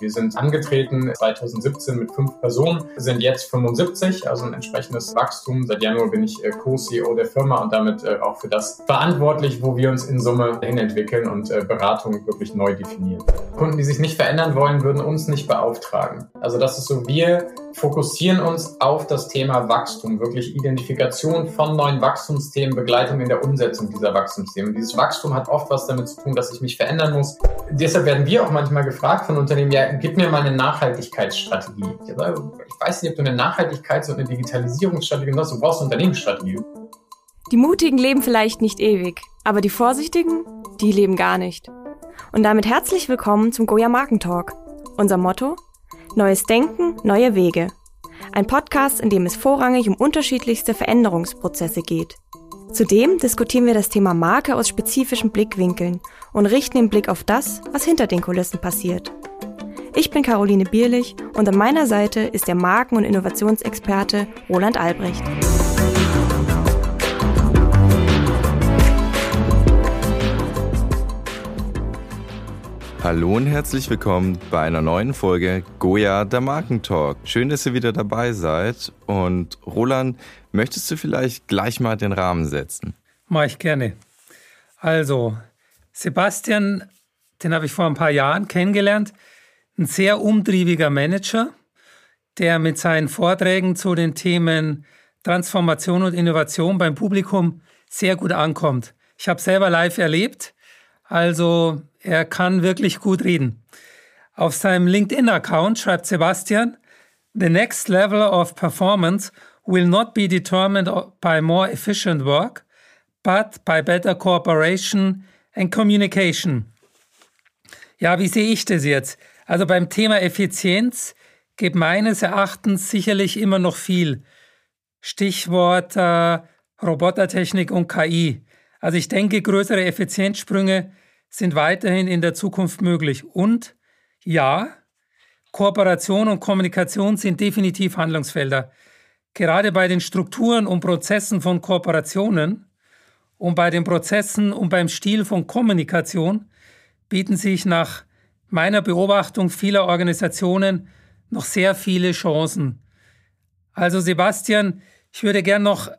Wir sind angetreten 2017 mit fünf Personen, sind jetzt 75, also ein entsprechendes Wachstum. Seit Januar bin ich äh, Co-CEO der Firma und damit äh, auch für das verantwortlich, wo wir uns in Summe hin entwickeln und äh, Beratung wirklich neu definieren. Kunden, die sich nicht verändern wollen, würden uns nicht beauftragen. Also das ist so, wir fokussieren uns auf das Thema Wachstum, wirklich Identifikation von neuen Wachstumsthemen, Begleitung in der Umsetzung dieser Wachstumsthemen. Dieses Wachstum hat oft was damit zu tun, dass ich mich verändern muss. Deshalb werden wir auch manchmal gefragt von Unternehmen, ja, gib mir mal eine Nachhaltigkeitsstrategie. Ich, weiß nicht, ob du eine Nachhaltigkeits- und eine Digitalisierungsstrategie hast, du brauchst eine Unternehmensstrategie. Die Mutigen leben vielleicht nicht ewig, aber die Vorsichtigen, die leben gar nicht. Und damit herzlich willkommen zum Goya Markentalk. Unser Motto? Neues Denken, neue Wege. Ein Podcast, in dem es vorrangig um unterschiedlichste Veränderungsprozesse geht. Zudem diskutieren wir das Thema Marke aus spezifischen Blickwinkeln und richten den Blick auf das, was hinter den Kulissen passiert. Ich bin Caroline Bierlich und an meiner Seite ist der Marken- und Innovationsexperte Roland Albrecht. Hallo und herzlich willkommen bei einer neuen Folge Goya der Markentalk. Schön, dass ihr wieder dabei seid. Und Roland, möchtest du vielleicht gleich mal den Rahmen setzen? Mach ich gerne. Also, Sebastian, den habe ich vor ein paar Jahren kennengelernt. Ein sehr umtriebiger Manager, der mit seinen Vorträgen zu den Themen Transformation und Innovation beim Publikum sehr gut ankommt. Ich habe selber live erlebt. Also er kann wirklich gut reden. Auf seinem LinkedIn-Account schreibt Sebastian, The next level of performance will not be determined by more efficient work, but by better cooperation and communication. Ja, wie sehe ich das jetzt? Also beim Thema Effizienz gibt meines Erachtens sicherlich immer noch viel. Stichwort äh, Robotertechnik und KI. Also ich denke, größere Effizienzsprünge sind weiterhin in der Zukunft möglich. Und ja, Kooperation und Kommunikation sind definitiv Handlungsfelder. Gerade bei den Strukturen und Prozessen von Kooperationen und bei den Prozessen und beim Stil von Kommunikation bieten sich nach meiner Beobachtung vieler Organisationen noch sehr viele Chancen. Also Sebastian, ich würde gern noch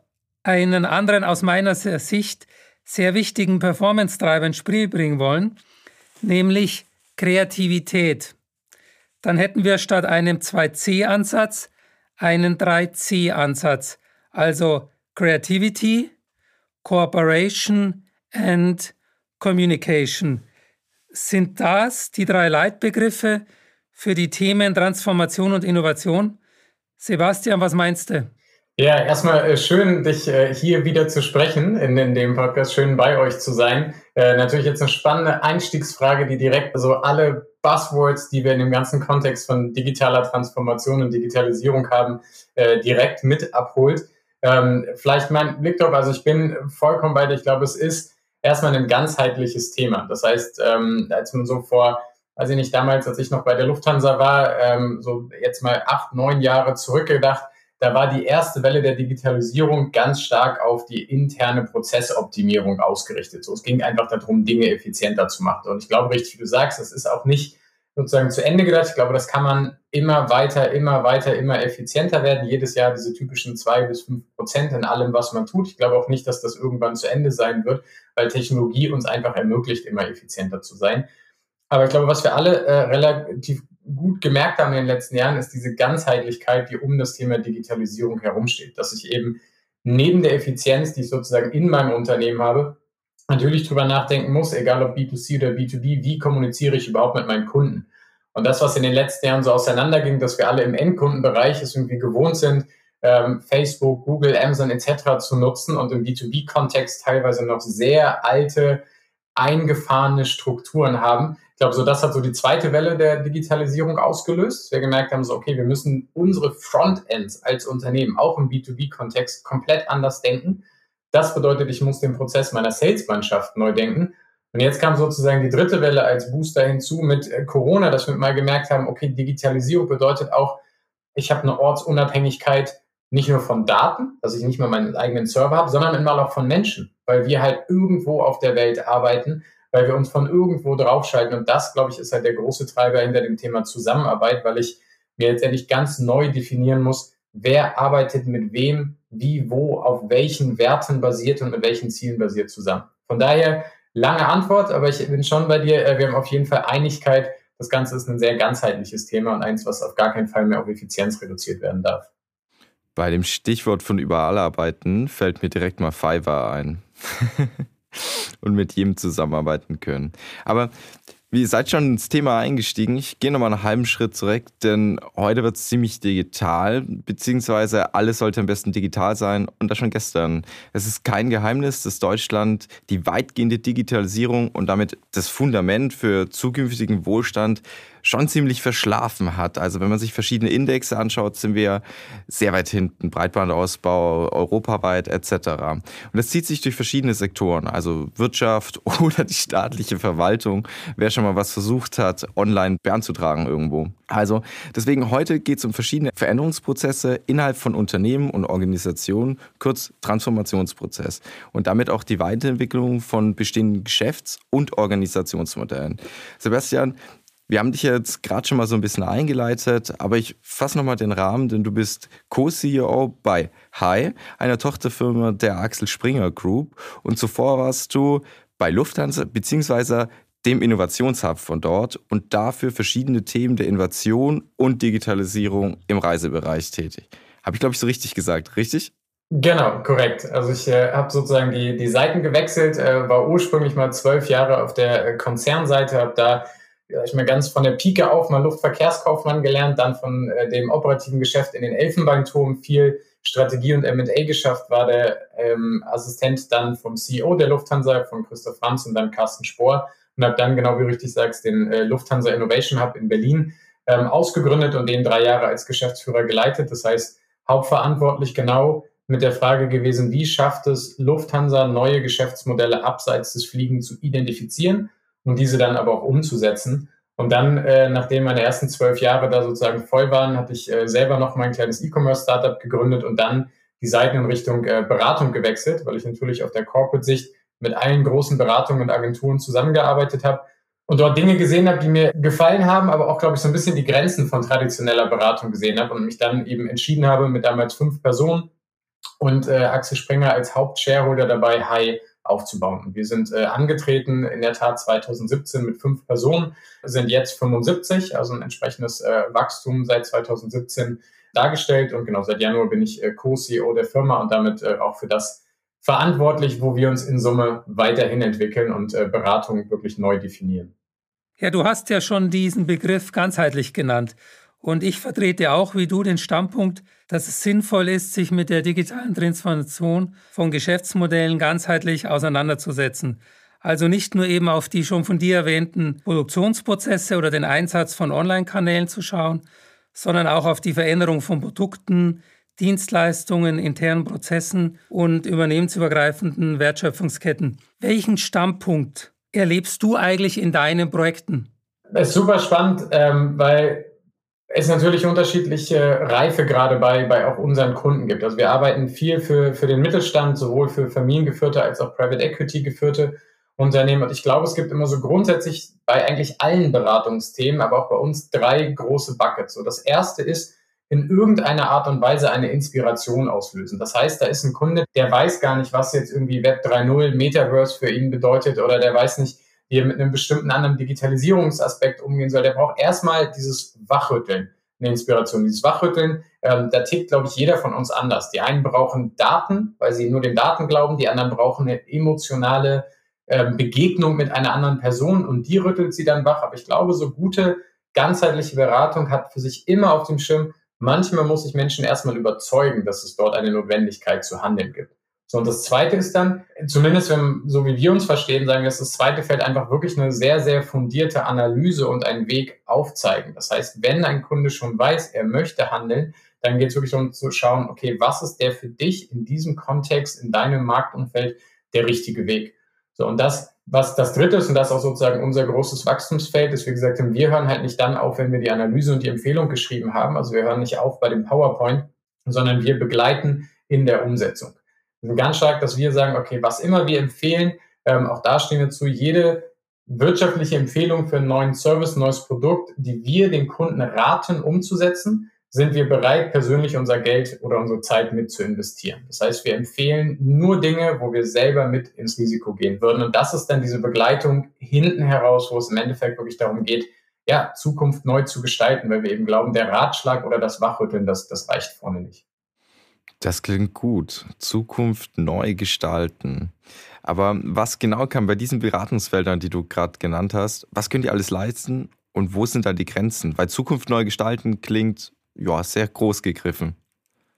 einen anderen aus meiner Sicht sehr wichtigen Performance-Treiber ins Spiel bringen wollen, nämlich Kreativität. Dann hätten wir statt einem 2C-Ansatz einen 3C-Ansatz, also Creativity, Cooperation and Communication. Sind das die drei Leitbegriffe für die Themen Transformation und Innovation? Sebastian, was meinst du? Ja, erstmal äh, schön, dich äh, hier wieder zu sprechen in, in dem Podcast. Schön bei euch zu sein. Äh, natürlich jetzt eine spannende Einstiegsfrage, die direkt so alle Buzzwords, die wir in dem ganzen Kontext von digitaler Transformation und Digitalisierung haben, äh, direkt mit abholt. Ähm, vielleicht mein Blick darauf, also ich bin vollkommen bei dir. Ich glaube, es ist erstmal ein ganzheitliches Thema. Das heißt, ähm, als man so vor, weiß ich nicht, damals, als ich noch bei der Lufthansa war, ähm, so jetzt mal acht, neun Jahre zurückgedacht, da war die erste Welle der Digitalisierung ganz stark auf die interne Prozessoptimierung ausgerichtet. So, es ging einfach darum, Dinge effizienter zu machen. Und ich glaube, richtig, wie du sagst, das ist auch nicht sozusagen zu Ende gedacht. Ich glaube, das kann man immer weiter, immer weiter, immer effizienter werden. Jedes Jahr diese typischen zwei bis fünf Prozent in allem, was man tut. Ich glaube auch nicht, dass das irgendwann zu Ende sein wird, weil Technologie uns einfach ermöglicht, immer effizienter zu sein. Aber ich glaube, was wir alle äh, relativ gut gemerkt haben in den letzten Jahren, ist diese Ganzheitlichkeit, die um das Thema Digitalisierung herumsteht. Dass ich eben neben der Effizienz, die ich sozusagen in meinem Unternehmen habe, natürlich drüber nachdenken muss, egal ob B2C oder B2B, wie kommuniziere ich überhaupt mit meinen Kunden? Und das, was in den letzten Jahren so auseinanderging, dass wir alle im Endkundenbereich es irgendwie gewohnt sind, ähm, Facebook, Google, Amazon etc. zu nutzen und im B2B-Kontext teilweise noch sehr alte, eingefahrene Strukturen haben, glaube, so das hat so die zweite Welle der Digitalisierung ausgelöst. Wir gemerkt haben, so, okay, wir müssen unsere Frontends als Unternehmen auch im B2B-Kontext komplett anders denken. Das bedeutet, ich muss den Prozess meiner Salesmannschaft neu denken. Und jetzt kam sozusagen die dritte Welle als Booster hinzu mit äh, Corona, dass wir mal gemerkt haben, okay, Digitalisierung bedeutet auch, ich habe eine Ortsunabhängigkeit nicht nur von Daten, dass ich nicht mehr meinen eigenen Server habe, sondern immer auch von Menschen, weil wir halt irgendwo auf der Welt arbeiten weil wir uns von irgendwo draufschalten. Und das, glaube ich, ist halt der große Treiber hinter dem Thema Zusammenarbeit, weil ich mir jetzt endlich ganz neu definieren muss, wer arbeitet mit wem, wie, wo, auf welchen Werten basiert und mit welchen Zielen basiert zusammen. Von daher lange Antwort, aber ich bin schon bei dir. Äh, wir haben auf jeden Fall Einigkeit. Das Ganze ist ein sehr ganzheitliches Thema und eins, was auf gar keinen Fall mehr auf Effizienz reduziert werden darf. Bei dem Stichwort von überall arbeiten fällt mir direkt mal Fiverr ein. und mit jedem zusammenarbeiten können. Aber ihr seid schon ins Thema eingestiegen. Ich gehe nochmal einen halben Schritt zurück, denn heute wird es ziemlich digital, beziehungsweise alles sollte am besten digital sein und das schon gestern. Es ist kein Geheimnis, dass Deutschland die weitgehende Digitalisierung und damit das Fundament für zukünftigen Wohlstand schon ziemlich verschlafen hat. Also wenn man sich verschiedene Indexe anschaut, sind wir sehr weit hinten. Breitbandausbau europaweit etc. Und das zieht sich durch verschiedene Sektoren, also Wirtschaft oder die staatliche Verwaltung, wer schon mal was versucht hat, online beanzutragen irgendwo. Also deswegen heute geht es um verschiedene Veränderungsprozesse innerhalb von Unternehmen und Organisationen, kurz Transformationsprozess und damit auch die Weiterentwicklung von bestehenden Geschäfts- und Organisationsmodellen. Sebastian, wir haben dich jetzt gerade schon mal so ein bisschen eingeleitet, aber ich fasse nochmal den Rahmen, denn du bist Co-CEO bei Hi, einer Tochterfirma der Axel Springer Group. Und zuvor warst du bei Lufthansa beziehungsweise dem Innovationshub von dort und dafür verschiedene Themen der Innovation und Digitalisierung im Reisebereich tätig. Habe ich, glaube ich, so richtig gesagt, richtig? Genau, korrekt. Also ich äh, habe sozusagen die, die Seiten gewechselt, äh, war ursprünglich mal zwölf Jahre auf der äh, Konzernseite, habe da ich mir ganz von der Pike auf mal Luftverkehrskaufmann gelernt, dann von äh, dem operativen Geschäft in den Elfenbeinturm viel Strategie und M&A geschafft, war der ähm, Assistent dann vom CEO der Lufthansa, von Christoph Franz und dann Carsten Spohr und habe dann, genau wie du richtig sagst, den äh, Lufthansa Innovation Hub in Berlin ähm, ausgegründet und den drei Jahre als Geschäftsführer geleitet. Das heißt, hauptverantwortlich genau mit der Frage gewesen, wie schafft es Lufthansa, neue Geschäftsmodelle abseits des Fliegen zu identifizieren und diese dann aber auch umzusetzen. Und dann, äh, nachdem meine ersten zwölf Jahre da sozusagen voll waren, hatte ich äh, selber noch mein kleines E-Commerce-Startup gegründet und dann die Seiten in Richtung äh, Beratung gewechselt, weil ich natürlich auf der Corporate-Sicht mit allen großen Beratungen und Agenturen zusammengearbeitet habe und dort Dinge gesehen habe, die mir gefallen haben, aber auch, glaube ich, so ein bisschen die Grenzen von traditioneller Beratung gesehen habe und mich dann eben entschieden habe, mit damals fünf Personen und äh, Axel Springer als Hauptshareholder dabei, Hi, aufzubauen. Wir sind äh, angetreten in der Tat 2017 mit fünf Personen, sind jetzt 75, also ein entsprechendes äh, Wachstum seit 2017 dargestellt. Und genau seit Januar bin ich äh, Co-CEO der Firma und damit äh, auch für das verantwortlich, wo wir uns in Summe weiterhin entwickeln und äh, Beratung wirklich neu definieren. Ja, du hast ja schon diesen Begriff ganzheitlich genannt. Und ich vertrete auch wie du den Standpunkt, dass es sinnvoll ist, sich mit der digitalen Transformation von Geschäftsmodellen ganzheitlich auseinanderzusetzen. Also nicht nur eben auf die schon von dir erwähnten Produktionsprozesse oder den Einsatz von Online-Kanälen zu schauen, sondern auch auf die Veränderung von Produkten, Dienstleistungen, internen Prozessen und übernehmensübergreifenden Wertschöpfungsketten. Welchen Standpunkt erlebst du eigentlich in deinen Projekten? Das ist super spannend, ähm, weil es natürlich unterschiedliche Reifegrade bei, bei auch unseren Kunden gibt. Also wir arbeiten viel für, für den Mittelstand, sowohl für familiengeführte als auch Private Equity geführte Unternehmen. Und ich glaube, es gibt immer so grundsätzlich bei eigentlich allen Beratungsthemen, aber auch bei uns drei große Buckets. So das erste ist, in irgendeiner Art und Weise eine Inspiration auslösen. Das heißt, da ist ein Kunde, der weiß gar nicht, was jetzt irgendwie Web 3.0, Metaverse für ihn bedeutet oder der weiß nicht, wie er mit einem bestimmten anderen Digitalisierungsaspekt umgehen soll, der braucht erstmal dieses Wachrütteln, eine Inspiration. Dieses Wachrütteln, ähm, da tickt, glaube ich, jeder von uns anders. Die einen brauchen Daten, weil sie nur den Daten glauben, die anderen brauchen eine emotionale ähm, Begegnung mit einer anderen Person und die rüttelt sie dann wach. Aber ich glaube, so gute ganzheitliche Beratung hat für sich immer auf dem Schirm, manchmal muss ich Menschen erstmal überzeugen, dass es dort eine Notwendigkeit zu handeln gibt. So, und das zweite ist dann, zumindest wenn, so wie wir uns verstehen, sagen wir, dass das zweite Feld einfach wirklich eine sehr, sehr fundierte Analyse und einen Weg aufzeigen. Das heißt, wenn ein Kunde schon weiß, er möchte handeln, dann geht es wirklich darum zu schauen, okay, was ist der für dich in diesem Kontext, in deinem Marktumfeld der richtige Weg? So, und das, was das dritte ist, und das ist auch sozusagen unser großes Wachstumsfeld, ist, wie gesagt, wir hören halt nicht dann auf, wenn wir die Analyse und die Empfehlung geschrieben haben. Also wir hören nicht auf bei dem PowerPoint, sondern wir begleiten in der Umsetzung. Sind ganz stark, dass wir sagen, okay, was immer wir empfehlen, ähm, auch da stehen wir zu, jede wirtschaftliche Empfehlung für einen neuen Service, ein neues Produkt, die wir den Kunden raten umzusetzen, sind wir bereit, persönlich unser Geld oder unsere Zeit mit zu investieren. Das heißt, wir empfehlen nur Dinge, wo wir selber mit ins Risiko gehen würden. Und das ist dann diese Begleitung hinten heraus, wo es im Endeffekt wirklich darum geht, ja, Zukunft neu zu gestalten, weil wir eben glauben, der Ratschlag oder das Wachrütteln, das, das reicht vorne nicht. Das klingt gut. Zukunft neu gestalten. Aber was genau kann bei diesen Beratungsfeldern, die du gerade genannt hast, was könnt ihr alles leisten und wo sind da die Grenzen? Weil Zukunft neu gestalten klingt ja sehr groß gegriffen.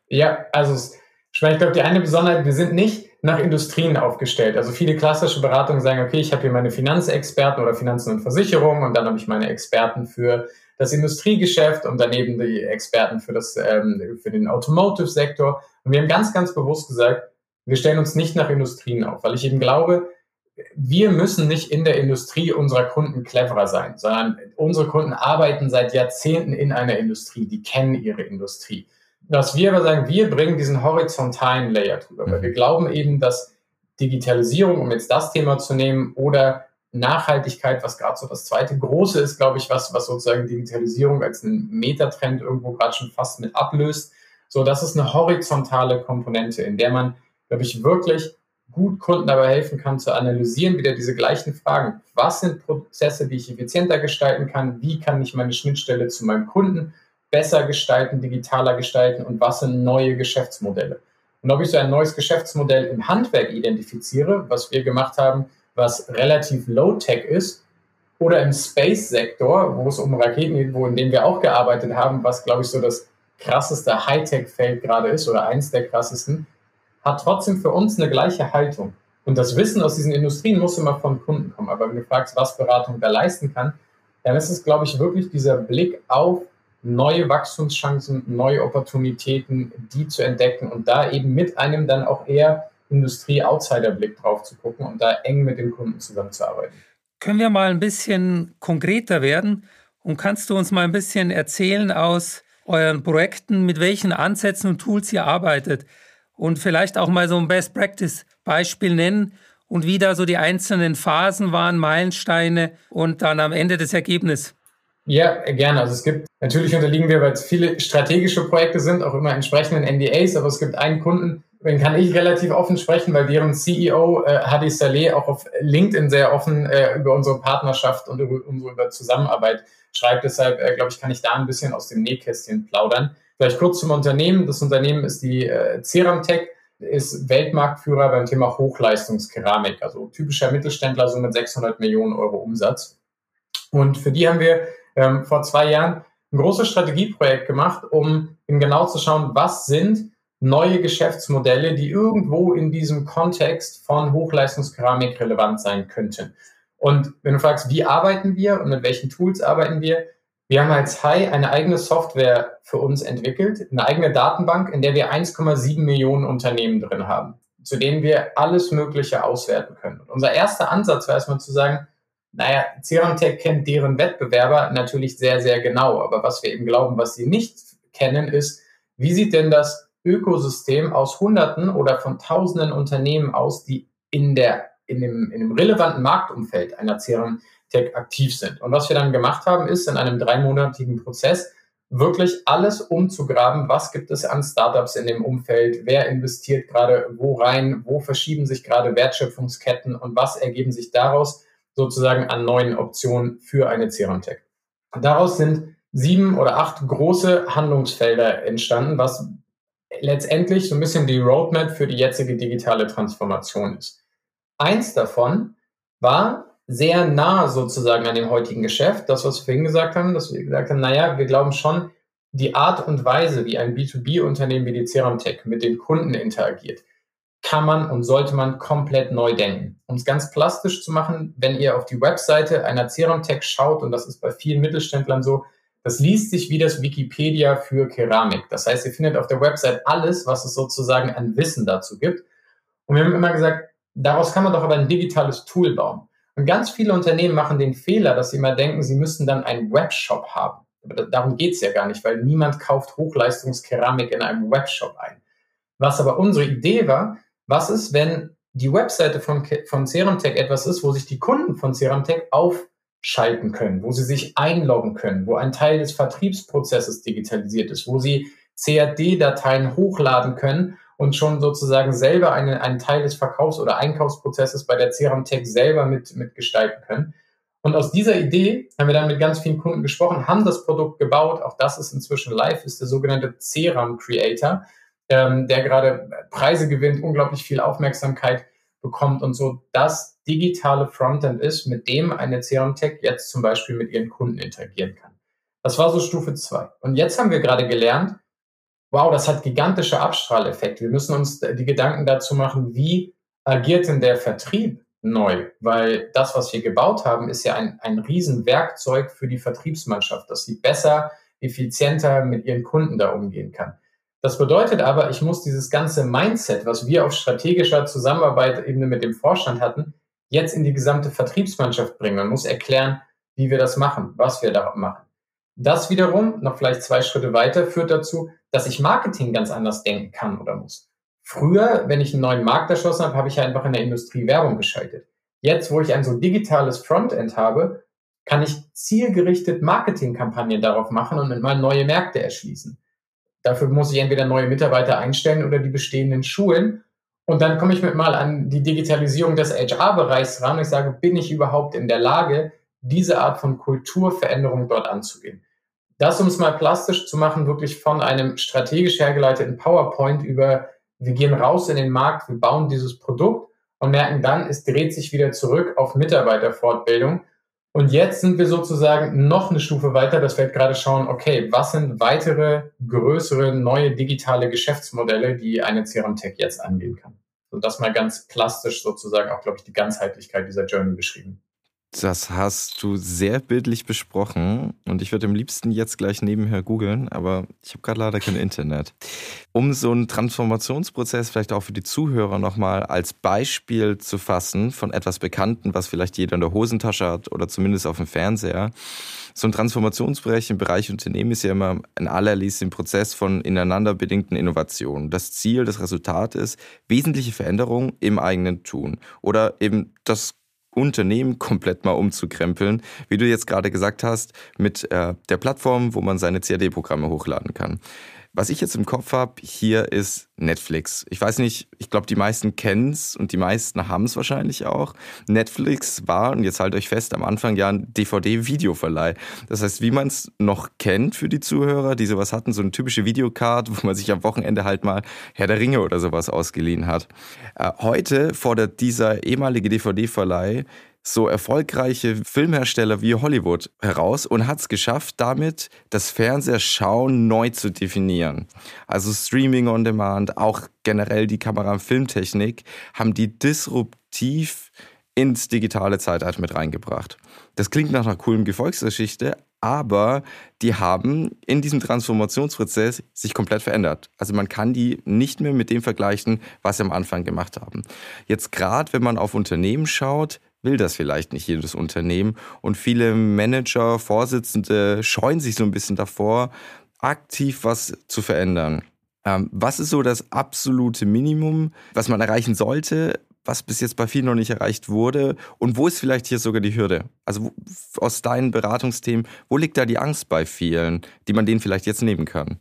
Ja, also ich glaube, die eine Besonderheit, wir sind nicht nach Industrien aufgestellt. Also viele klassische Beratungen sagen, okay, ich habe hier meine Finanzexperten oder Finanzen und Versicherungen und dann habe ich meine Experten für das Industriegeschäft und daneben die Experten für, das, ähm, für den Automotive-Sektor. Und wir haben ganz, ganz bewusst gesagt, wir stellen uns nicht nach Industrien auf, weil ich eben glaube, wir müssen nicht in der Industrie unserer Kunden cleverer sein, sondern unsere Kunden arbeiten seit Jahrzehnten in einer Industrie, die kennen ihre Industrie dass wir aber sagen, wir bringen diesen horizontalen Layer drüber, weil mhm. wir glauben eben, dass Digitalisierung, um jetzt das Thema zu nehmen, oder Nachhaltigkeit, was gerade so das zweite große ist, glaube ich, was, was sozusagen Digitalisierung als ein Metatrend irgendwo gerade schon fast mit ablöst. So, das ist eine horizontale Komponente, in der man, glaube ich, wirklich gut Kunden dabei helfen kann, zu analysieren, wieder diese gleichen Fragen. Was sind Prozesse, die ich effizienter gestalten kann? Wie kann ich meine Schnittstelle zu meinem Kunden besser gestalten, digitaler gestalten und was sind neue Geschäftsmodelle. Und ob ich so ein neues Geschäftsmodell im Handwerk identifiziere, was wir gemacht haben, was relativ low-tech ist, oder im Space-Sektor, wo es um Raketen geht, wo in dem wir auch gearbeitet haben, was, glaube ich, so das krasseste Hightech-Feld gerade ist oder eins der krassesten, hat trotzdem für uns eine gleiche Haltung. Und das Wissen aus diesen Industrien muss immer von Kunden kommen. Aber wenn du fragst, was Beratung da leisten kann, dann ist es, glaube ich, wirklich dieser Blick auf neue Wachstumschancen, neue Opportunitäten, die zu entdecken und da eben mit einem dann auch eher Industrie-Outsider-Blick drauf zu gucken und da eng mit den Kunden zusammenzuarbeiten. Können wir mal ein bisschen konkreter werden und kannst du uns mal ein bisschen erzählen aus euren Projekten, mit welchen Ansätzen und Tools ihr arbeitet und vielleicht auch mal so ein Best-Practice-Beispiel nennen und wie da so die einzelnen Phasen waren, Meilensteine und dann am Ende das Ergebnis? Ja, gerne. Also es gibt, natürlich unterliegen wir, weil es viele strategische Projekte sind, auch immer entsprechenden NDAs, aber es gibt einen Kunden, den kann ich relativ offen sprechen, weil deren CEO äh, Hadi Saleh auch auf LinkedIn sehr offen äh, über unsere Partnerschaft und über unsere Zusammenarbeit schreibt. Deshalb, äh, glaube ich, kann ich da ein bisschen aus dem Nähkästchen plaudern. Vielleicht kurz zum Unternehmen. Das Unternehmen ist die äh, Ceramtech, ist Weltmarktführer beim Thema Hochleistungskeramik, also typischer Mittelständler, so mit 600 Millionen Euro Umsatz. Und für die haben wir ähm, vor zwei Jahren ein großes Strategieprojekt gemacht, um eben genau zu schauen, was sind neue Geschäftsmodelle, die irgendwo in diesem Kontext von Hochleistungskeramik relevant sein könnten. Und wenn du fragst, wie arbeiten wir und mit welchen Tools arbeiten wir, wir haben als Hai eine eigene Software für uns entwickelt, eine eigene Datenbank, in der wir 1,7 Millionen Unternehmen drin haben, zu denen wir alles Mögliche auswerten können. Und unser erster Ansatz war erstmal zu sagen, naja, Ceramtech kennt deren Wettbewerber natürlich sehr, sehr genau. Aber was wir eben glauben, was sie nicht kennen, ist, wie sieht denn das Ökosystem aus Hunderten oder von Tausenden Unternehmen aus, die in, der, in, dem, in dem relevanten Marktumfeld einer Ceramtech aktiv sind. Und was wir dann gemacht haben, ist in einem dreimonatigen Prozess wirklich alles umzugraben. Was gibt es an Startups in dem Umfeld? Wer investiert gerade wo rein? Wo verschieben sich gerade Wertschöpfungsketten? Und was ergeben sich daraus? sozusagen an neuen Optionen für eine Ceramtech. Daraus sind sieben oder acht große Handlungsfelder entstanden, was letztendlich so ein bisschen die Roadmap für die jetzige digitale Transformation ist. Eins davon war sehr nah sozusagen an dem heutigen Geschäft, das, was wir vorhin gesagt haben, dass wir gesagt haben, naja, wir glauben schon, die Art und Weise, wie ein B2B-Unternehmen wie die Ceramtech mit den Kunden interagiert, kann man und sollte man komplett neu denken. Um es ganz plastisch zu machen, wenn ihr auf die Webseite einer Ceramtech schaut, und das ist bei vielen Mittelständlern so, das liest sich wie das Wikipedia für Keramik. Das heißt, ihr findet auf der Website alles, was es sozusagen an Wissen dazu gibt. Und wir haben immer gesagt, daraus kann man doch aber ein digitales Tool bauen. Und ganz viele Unternehmen machen den Fehler, dass sie immer denken, sie müssten dann einen Webshop haben. Aber darum geht's ja gar nicht, weil niemand kauft Hochleistungskeramik in einem Webshop ein. Was aber unsere Idee war, was ist, wenn die Webseite von, von Serumtech etwas ist, wo sich die Kunden von Serumtech aufschalten können, wo sie sich einloggen können, wo ein Teil des Vertriebsprozesses digitalisiert ist, wo sie CAD-Dateien hochladen können und schon sozusagen selber eine, einen Teil des Verkaufs- oder Einkaufsprozesses bei der Ceramtech selber mit, mitgestalten können. Und aus dieser Idee haben wir dann mit ganz vielen Kunden gesprochen, haben das Produkt gebaut. Auch das ist inzwischen live, ist der sogenannte Ceram Creator, ähm, der gerade Preise gewinnt, unglaublich viel Aufmerksamkeit bekommt und so das digitale Frontend ist, mit dem eine Ceram Tech jetzt zum Beispiel mit ihren Kunden interagieren kann. Das war so Stufe zwei. Und jetzt haben wir gerade gelernt, wow, das hat gigantische Abstrahleffekte. Wir müssen uns die Gedanken dazu machen, wie agiert denn der Vertrieb neu? Weil das, was wir gebaut haben, ist ja ein, ein Riesenwerkzeug für die Vertriebsmannschaft, dass sie besser, effizienter mit ihren Kunden da umgehen kann. Das bedeutet aber, ich muss dieses ganze Mindset, was wir auf strategischer Zusammenarbeit eben mit dem Vorstand hatten, jetzt in die gesamte Vertriebsmannschaft bringen. Man muss erklären, wie wir das machen, was wir da machen. Das wiederum, noch vielleicht zwei Schritte weiter, führt dazu, dass ich Marketing ganz anders denken kann oder muss. Früher, wenn ich einen neuen Markt erschlossen habe, habe ich einfach in der Industrie Werbung geschaltet. Jetzt, wo ich ein so digitales Frontend habe, kann ich zielgerichtet Marketingkampagnen darauf machen und mit mal neue Märkte erschließen. Dafür muss ich entweder neue Mitarbeiter einstellen oder die bestehenden schulen. Und dann komme ich mit mal an die Digitalisierung des HR-Bereichs ran und ich sage, bin ich überhaupt in der Lage, diese Art von Kulturveränderung dort anzugehen? das, um es mal plastisch zu machen, wirklich von einem strategisch hergeleiteten PowerPoint über, wir gehen raus in den Markt, wir bauen dieses Produkt und merken dann, es dreht sich wieder zurück auf Mitarbeiterfortbildung. Und jetzt sind wir sozusagen noch eine Stufe weiter, dass wir gerade schauen, okay, was sind weitere größere neue digitale Geschäftsmodelle, die eine CRM Tech jetzt angehen kann. Und das mal ganz plastisch sozusagen auch, glaube ich, die Ganzheitlichkeit dieser Journey beschrieben. Das hast du sehr bildlich besprochen und ich würde am liebsten jetzt gleich nebenher googeln, aber ich habe gerade leider kein Internet. Um so einen Transformationsprozess vielleicht auch für die Zuhörer nochmal als Beispiel zu fassen von etwas Bekannten, was vielleicht jeder in der Hosentasche hat oder zumindest auf dem Fernseher. So ein Transformationsbereich im Bereich Unternehmen ist ja immer ein allerliebsten Prozess von ineinander bedingten Innovationen. Das Ziel, das Resultat ist wesentliche Veränderungen im eigenen Tun oder eben das Unternehmen komplett mal umzukrempeln, wie du jetzt gerade gesagt hast, mit äh, der Plattform, wo man seine CAD-Programme hochladen kann. Was ich jetzt im Kopf habe, hier ist Netflix. Ich weiß nicht, ich glaube, die meisten kennen es und die meisten haben es wahrscheinlich auch. Netflix war, und jetzt haltet euch fest, am Anfang ja ein DVD-Videoverleih. Das heißt, wie man es noch kennt für die Zuhörer, die sowas hatten, so eine typische Videocard, wo man sich am Wochenende halt mal Herr der Ringe oder sowas ausgeliehen hat. Äh, heute fordert dieser ehemalige DVD-Verleih so erfolgreiche Filmhersteller wie Hollywood heraus und hat es geschafft, damit das Fernsehschauen neu zu definieren. Also Streaming on Demand, auch generell die Kamera- und Filmtechnik, haben die disruptiv ins digitale Zeitalter mit reingebracht. Das klingt nach einer coolen Gefolgsgeschichte, aber die haben in diesem Transformationsprozess sich komplett verändert. Also man kann die nicht mehr mit dem vergleichen, was sie am Anfang gemacht haben. Jetzt gerade, wenn man auf Unternehmen schaut, will das vielleicht nicht jedes Unternehmen. Und viele Manager, Vorsitzende scheuen sich so ein bisschen davor, aktiv was zu verändern. Ähm, was ist so das absolute Minimum, was man erreichen sollte, was bis jetzt bei vielen noch nicht erreicht wurde? Und wo ist vielleicht hier sogar die Hürde? Also aus deinen Beratungsthemen, wo liegt da die Angst bei vielen, die man denen vielleicht jetzt nehmen kann?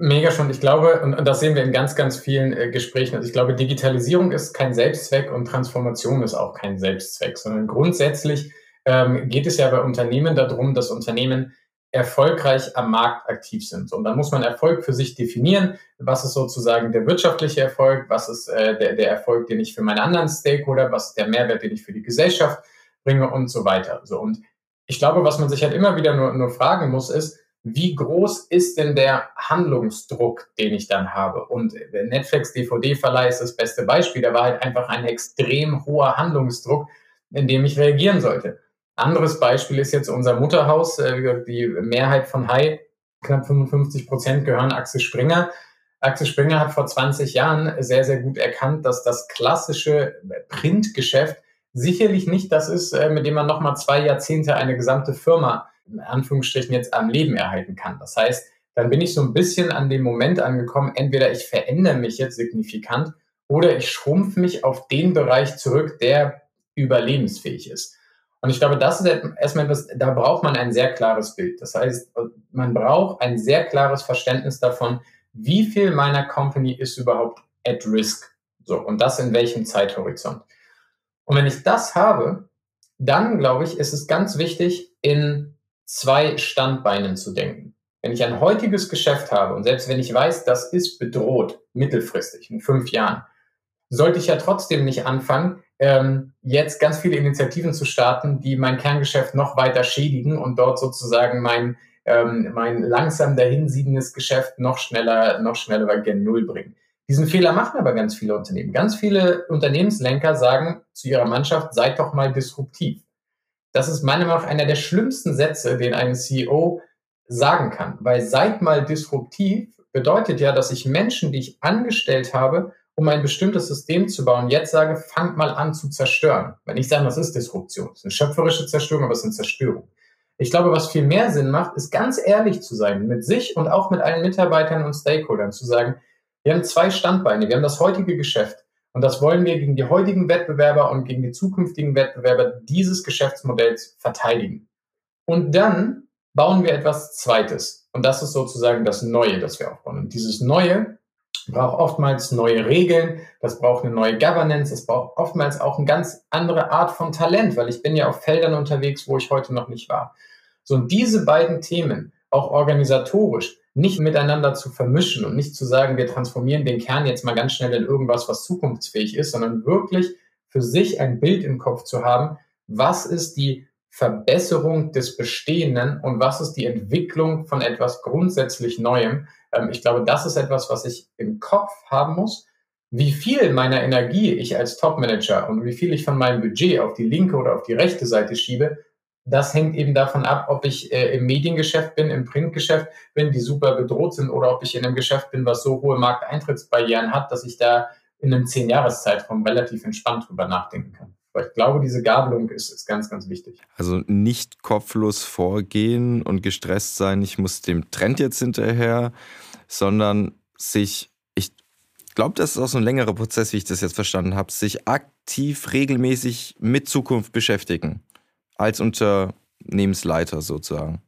Mega schon. Ich glaube, und, das sehen wir in ganz, ganz vielen äh, Gesprächen. Also ich glaube, Digitalisierung ist kein Selbstzweck und Transformation ist auch kein Selbstzweck, sondern grundsätzlich ähm, geht es ja bei Unternehmen darum, dass Unternehmen erfolgreich am Markt aktiv sind. Und dann muss man Erfolg für sich definieren. Was ist sozusagen der wirtschaftliche Erfolg? Was ist äh, der, der Erfolg, den ich für meine anderen Stakeholder? Was ist der Mehrwert, den ich für die Gesellschaft bringe und so weiter? So und ich glaube, was man sich halt immer wieder nur, nur fragen muss, ist, wie groß ist denn der Handlungsdruck, den ich dann habe? Und Netflix DVD-Verleih ist das beste Beispiel. Da war halt einfach ein extrem hoher Handlungsdruck, in dem ich reagieren sollte. Anderes Beispiel ist jetzt unser Mutterhaus. Äh, die Mehrheit von Hai, knapp 55 Prozent, gehören Axel Springer. Axel Springer hat vor 20 Jahren sehr, sehr gut erkannt, dass das klassische Printgeschäft sicherlich nicht das ist, äh, mit dem man nochmal zwei Jahrzehnte eine gesamte Firma in Anführungsstrichen jetzt am Leben erhalten kann. Das heißt, dann bin ich so ein bisschen an dem Moment angekommen, entweder ich verändere mich jetzt signifikant oder ich schrumpfe mich auf den Bereich zurück, der überlebensfähig ist. Und ich glaube, das ist erstmal etwas, da braucht man ein sehr klares Bild. Das heißt, man braucht ein sehr klares Verständnis davon, wie viel meiner Company ist überhaupt at risk. So, und das in welchem Zeithorizont. Und wenn ich das habe, dann glaube ich, ist es ganz wichtig, in zwei Standbeinen zu denken. Wenn ich ein heutiges Geschäft habe und selbst wenn ich weiß, das ist bedroht, mittelfristig, in fünf Jahren, sollte ich ja trotzdem nicht anfangen, ähm, jetzt ganz viele Initiativen zu starten, die mein Kerngeschäft noch weiter schädigen und dort sozusagen mein, ähm, mein langsam dahinsiedendes Geschäft noch schneller, noch schneller Gen Null bringen. Diesen Fehler machen aber ganz viele Unternehmen. Ganz viele Unternehmenslenker sagen zu ihrer Mannschaft, seid doch mal disruptiv. Das ist meiner Meinung nach einer der schlimmsten Sätze, den ein CEO sagen kann, weil seid mal disruptiv bedeutet ja, dass ich Menschen, die ich angestellt habe, um ein bestimmtes System zu bauen, jetzt sage, fangt mal an zu zerstören. Wenn ich sage, das ist Disruption, das ist eine schöpferische Zerstörung, aber es ist eine Zerstörung. Ich glaube, was viel mehr Sinn macht, ist ganz ehrlich zu sein mit sich und auch mit allen Mitarbeitern und Stakeholdern, zu sagen, wir haben zwei Standbeine. Wir haben das heutige Geschäft. Und das wollen wir gegen die heutigen Wettbewerber und gegen die zukünftigen Wettbewerber dieses Geschäftsmodells verteidigen. Und dann bauen wir etwas Zweites. Und das ist sozusagen das Neue, das wir aufbauen. Und dieses Neue braucht oftmals neue Regeln, das braucht eine neue Governance, es braucht oftmals auch eine ganz andere Art von Talent, weil ich bin ja auf Feldern unterwegs, wo ich heute noch nicht war. So, und diese beiden Themen, auch organisatorisch, nicht miteinander zu vermischen und nicht zu sagen, wir transformieren den Kern jetzt mal ganz schnell in irgendwas, was zukunftsfähig ist, sondern wirklich für sich ein Bild im Kopf zu haben, was ist die Verbesserung des Bestehenden und was ist die Entwicklung von etwas grundsätzlich Neuem. Ähm, ich glaube, das ist etwas, was ich im Kopf haben muss. Wie viel meiner Energie ich als Topmanager und wie viel ich von meinem Budget auf die linke oder auf die rechte Seite schiebe, das hängt eben davon ab, ob ich äh, im Mediengeschäft bin, im Printgeschäft bin, die super bedroht sind, oder ob ich in einem Geschäft bin, was so hohe Markteintrittsbarrieren hat, dass ich da in einem Zehn-Jahres-Zeitraum relativ entspannt drüber nachdenken kann. Aber ich glaube, diese Gabelung ist, ist ganz, ganz wichtig. Also nicht kopflos vorgehen und gestresst sein, ich muss dem Trend jetzt hinterher, sondern sich, ich glaube, das ist auch so ein längerer Prozess, wie ich das jetzt verstanden habe, sich aktiv regelmäßig mit Zukunft beschäftigen als Unternehmensleiter sozusagen.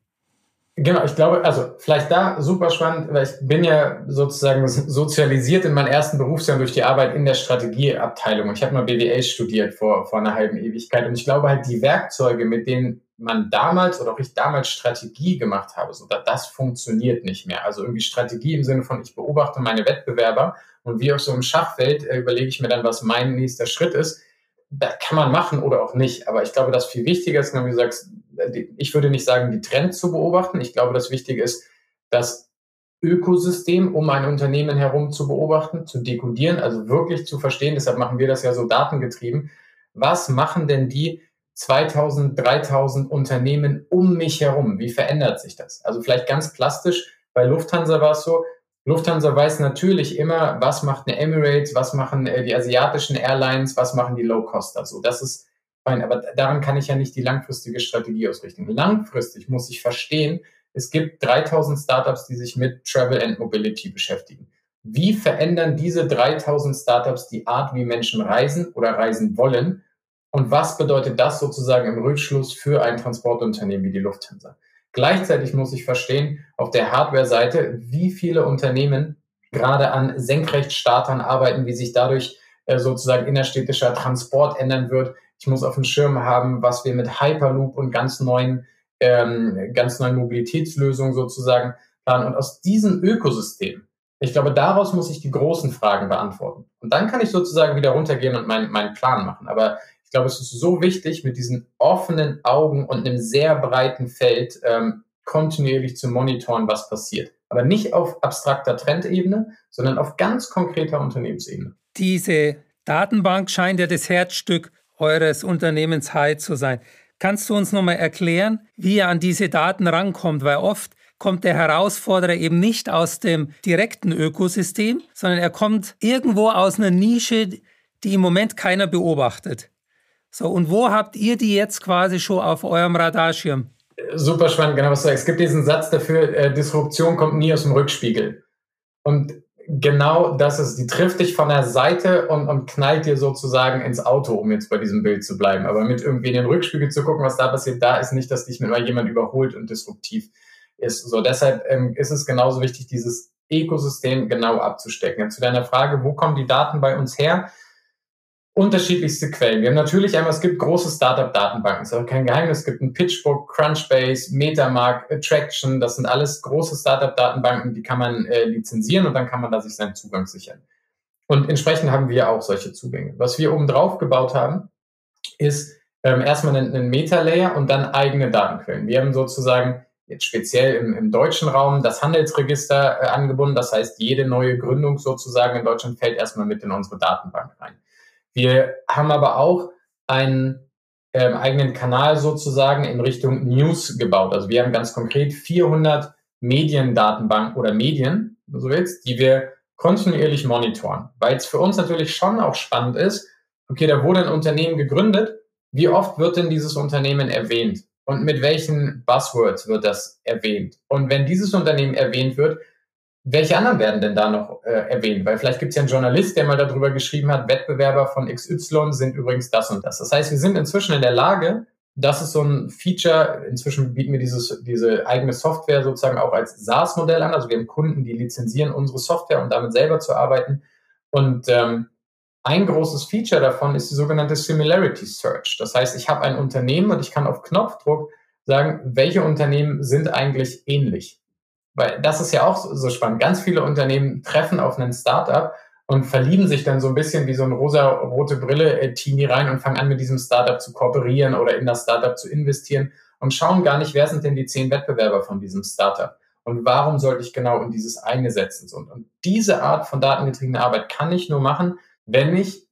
Genau, ich glaube, also vielleicht da super spannend, weil ich bin ja sozusagen sozialisiert in meinen ersten Berufsjahren durch die Arbeit in der Strategieabteilung. Ich habe mal BWA studiert vor, vor einer halben Ewigkeit. Und ich glaube halt, die Werkzeuge, mit denen man damals oder auch ich damals Strategie gemacht habe, so das funktioniert nicht mehr. Also irgendwie Strategie im Sinne von, ich beobachte meine Wettbewerber und wie auf so einem Schachfeld äh, überlege ich mir dann, was mein nächster Schritt ist das kann man machen oder auch nicht. Aber ich glaube, das viel wichtiger ist, wie du sagst, ich würde nicht sagen, die Trends zu beobachten. Ich glaube, das Wichtige ist, das Ökosystem um ein Unternehmen herum zu beobachten, zu dekodieren, also wirklich zu verstehen. Deshalb machen wir das ja so datengetrieben. Was machen denn die 2000, 3000 Unternehmen um mich herum? Wie verändert sich das? Also vielleicht ganz plastisch. Bei Lufthansa war es so, Lufthansa weiß natürlich immer, was macht eine Emirates, was machen äh, die asiatischen Airlines, was machen die Low-Coster. So, das ist fein. Aber daran kann ich ja nicht die langfristige Strategie ausrichten. Langfristig muss ich verstehen, es gibt 3000 Startups, die sich mit Travel and Mobility beschäftigen. Wie verändern diese 3000 Startups die Art, wie Menschen reisen oder reisen wollen? Und was bedeutet das sozusagen im Rückschluss für ein Transportunternehmen wie die Lufthansa? Gleichzeitig muss ich verstehen, auf der Hardware-Seite, wie viele Unternehmen gerade an Senkrechtstartern arbeiten, wie sich dadurch äh, sozusagen innerstädtischer Transport ändern wird. Ich muss auf dem Schirm haben, was wir mit Hyperloop und ganz neuen, ähm, ganz neuen Mobilitätslösungen sozusagen planen. Und aus diesem Ökosystem, ich glaube, daraus muss ich die großen Fragen beantworten. Und dann kann ich sozusagen wieder runtergehen und meinen, meinen Plan machen. Aber ich glaube, es ist so wichtig, mit diesen offenen Augen und einem sehr breiten Feld ähm, kontinuierlich zu monitoren, was passiert. Aber nicht auf abstrakter Trendebene, sondern auf ganz konkreter Unternehmensebene. Diese Datenbank scheint ja das Herzstück eures Unternehmens High zu sein. Kannst du uns nochmal erklären, wie ihr an diese Daten rankommt? Weil oft kommt der Herausforderer eben nicht aus dem direkten Ökosystem, sondern er kommt irgendwo aus einer Nische, die im Moment keiner beobachtet. So, und wo habt ihr die jetzt quasi schon auf eurem Radarschirm? Super spannend, genau was du sagst. Es gibt diesen Satz dafür, äh, Disruption kommt nie aus dem Rückspiegel. Und genau das ist, die trifft dich von der Seite und, und knallt dir sozusagen ins Auto, um jetzt bei diesem Bild zu bleiben. Aber mit irgendwie in den Rückspiegel zu gucken, was da passiert, da ist nicht, dass dich mit mal jemand überholt und disruptiv ist. So, deshalb ähm, ist es genauso wichtig, dieses Ökosystem genau abzustecken. Zu deiner Frage, wo kommen die Daten bei uns her? Unterschiedlichste Quellen. Wir haben natürlich einmal, es gibt große Startup-Datenbanken, ist aber kein Geheimnis. Es gibt ein Pitchbook, Crunchbase, Metamark, Attraction, das sind alles große Startup-Datenbanken, die kann man äh, lizenzieren und dann kann man da sich seinen Zugang sichern. Und entsprechend haben wir auch solche Zugänge. Was wir oben drauf gebaut haben, ist ähm, erstmal einen, einen Meta-Layer und dann eigene Datenquellen. Wir haben sozusagen jetzt speziell im, im deutschen Raum das Handelsregister äh, angebunden. Das heißt, jede neue Gründung sozusagen in Deutschland fällt erstmal mit in unsere Datenbank rein. Wir haben aber auch einen ähm, eigenen Kanal sozusagen in Richtung News gebaut. Also wir haben ganz konkret 400 Mediendatenbanken oder Medien, so willst, die wir kontinuierlich monitoren, weil es für uns natürlich schon auch spannend ist, okay, da wurde ein Unternehmen gegründet, wie oft wird denn dieses Unternehmen erwähnt und mit welchen Buzzwords wird das erwähnt? Und wenn dieses Unternehmen erwähnt wird, welche anderen werden denn da noch äh, erwähnt? Weil vielleicht gibt es ja einen Journalist, der mal darüber geschrieben hat, Wettbewerber von XY sind übrigens das und das. Das heißt, wir sind inzwischen in der Lage, das ist so ein Feature, inzwischen bieten wir dieses, diese eigene Software sozusagen auch als SaaS-Modell an. Also wir haben Kunden, die lizenzieren unsere Software, um damit selber zu arbeiten. Und ähm, ein großes Feature davon ist die sogenannte Similarity Search. Das heißt, ich habe ein Unternehmen und ich kann auf Knopfdruck sagen, welche Unternehmen sind eigentlich ähnlich. Weil das ist ja auch so spannend. Ganz viele Unternehmen treffen auf einen Startup und verlieben sich dann so ein bisschen wie so ein rosa-rote Brille-Teenie rein und fangen an, mit diesem Startup zu kooperieren oder in das Startup zu investieren und schauen gar nicht, wer sind denn die zehn Wettbewerber von diesem Startup und warum sollte ich genau in dieses eine setzen. Und diese Art von datengetriebener Arbeit kann ich nur machen, wenn ich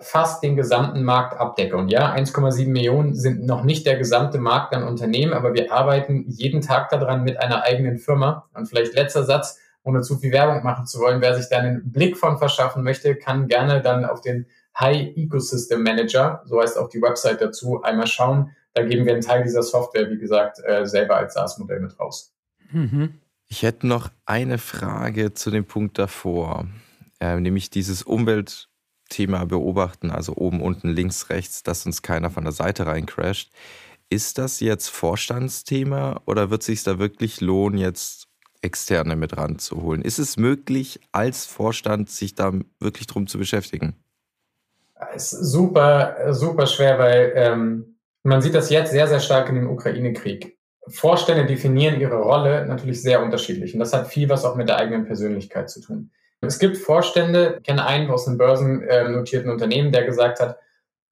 fast den gesamten Markt abdecke. Und ja, 1,7 Millionen sind noch nicht der gesamte Markt an Unternehmen, aber wir arbeiten jeden Tag daran mit einer eigenen Firma. Und vielleicht letzter Satz, ohne zu viel Werbung machen zu wollen, wer sich da einen Blick von verschaffen möchte, kann gerne dann auf den High Ecosystem Manager, so heißt auch die Website dazu, einmal schauen. Da geben wir einen Teil dieser Software, wie gesagt, äh, selber als SaaS-Modell mit raus. Mhm. Ich hätte noch eine Frage zu dem Punkt davor, äh, nämlich dieses Umwelt- Thema beobachten, also oben, unten, links, rechts, dass uns keiner von der Seite reincrasht. Ist das jetzt Vorstandsthema oder wird es sich da wirklich lohnen, jetzt Externe mit ranzuholen? Ist es möglich, als Vorstand sich da wirklich drum zu beschäftigen? Es ist super, super schwer, weil ähm, man sieht das jetzt sehr, sehr stark in dem Ukraine-Krieg. Vorstände definieren ihre Rolle natürlich sehr unterschiedlich und das hat viel was auch mit der eigenen Persönlichkeit zu tun. Es gibt Vorstände, ich kenne einen aus einem börsennotierten Unternehmen, der gesagt hat,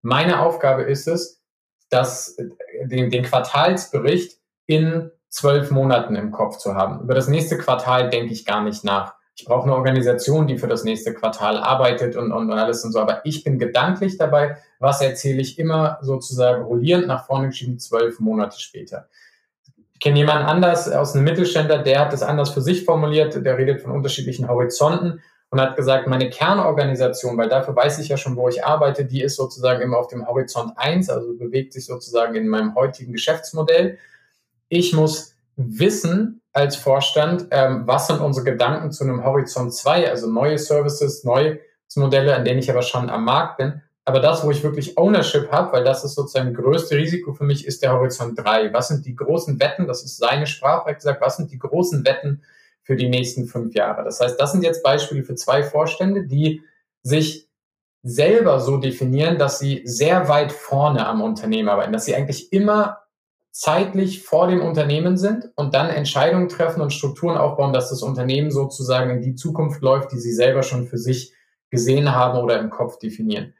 meine Aufgabe ist es, dass den, den Quartalsbericht in zwölf Monaten im Kopf zu haben. Über das nächste Quartal denke ich gar nicht nach. Ich brauche eine Organisation, die für das nächste Quartal arbeitet und, und, alles und so. Aber ich bin gedanklich dabei, was erzähle ich immer sozusagen rollierend nach vorne geschieben, zwölf Monate später. Ich kenne jemanden anders aus einem Mittelständler, der hat das anders für sich formuliert, der redet von unterschiedlichen Horizonten und hat gesagt, meine Kernorganisation, weil dafür weiß ich ja schon, wo ich arbeite, die ist sozusagen immer auf dem Horizont 1, also bewegt sich sozusagen in meinem heutigen Geschäftsmodell. Ich muss wissen als Vorstand, ähm, was sind unsere Gedanken zu einem Horizont 2, also neue Services, neue Modelle, an denen ich aber schon am Markt bin aber das, wo ich wirklich Ownership habe, weil das ist sozusagen das größte Risiko für mich, ist der Horizont 3. Was sind die großen Wetten? Das ist seine Sprache, gesagt, was sind die großen Wetten für die nächsten fünf Jahre? Das heißt, das sind jetzt Beispiele für zwei Vorstände, die sich selber so definieren, dass sie sehr weit vorne am Unternehmen arbeiten, dass sie eigentlich immer zeitlich vor dem Unternehmen sind und dann Entscheidungen treffen und Strukturen aufbauen, dass das Unternehmen sozusagen in die Zukunft läuft, die sie selber schon für sich gesehen haben oder im Kopf definieren.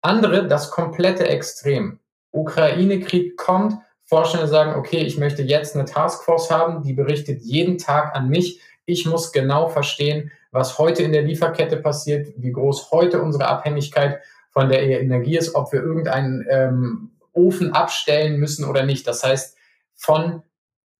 Andere das komplette Extrem. Ukraine-Krieg kommt, Vorstände sagen, okay, ich möchte jetzt eine Taskforce haben, die berichtet jeden Tag an mich. Ich muss genau verstehen, was heute in der Lieferkette passiert, wie groß heute unsere Abhängigkeit von der Energie ist, ob wir irgendeinen ähm, Ofen abstellen müssen oder nicht. Das heißt, von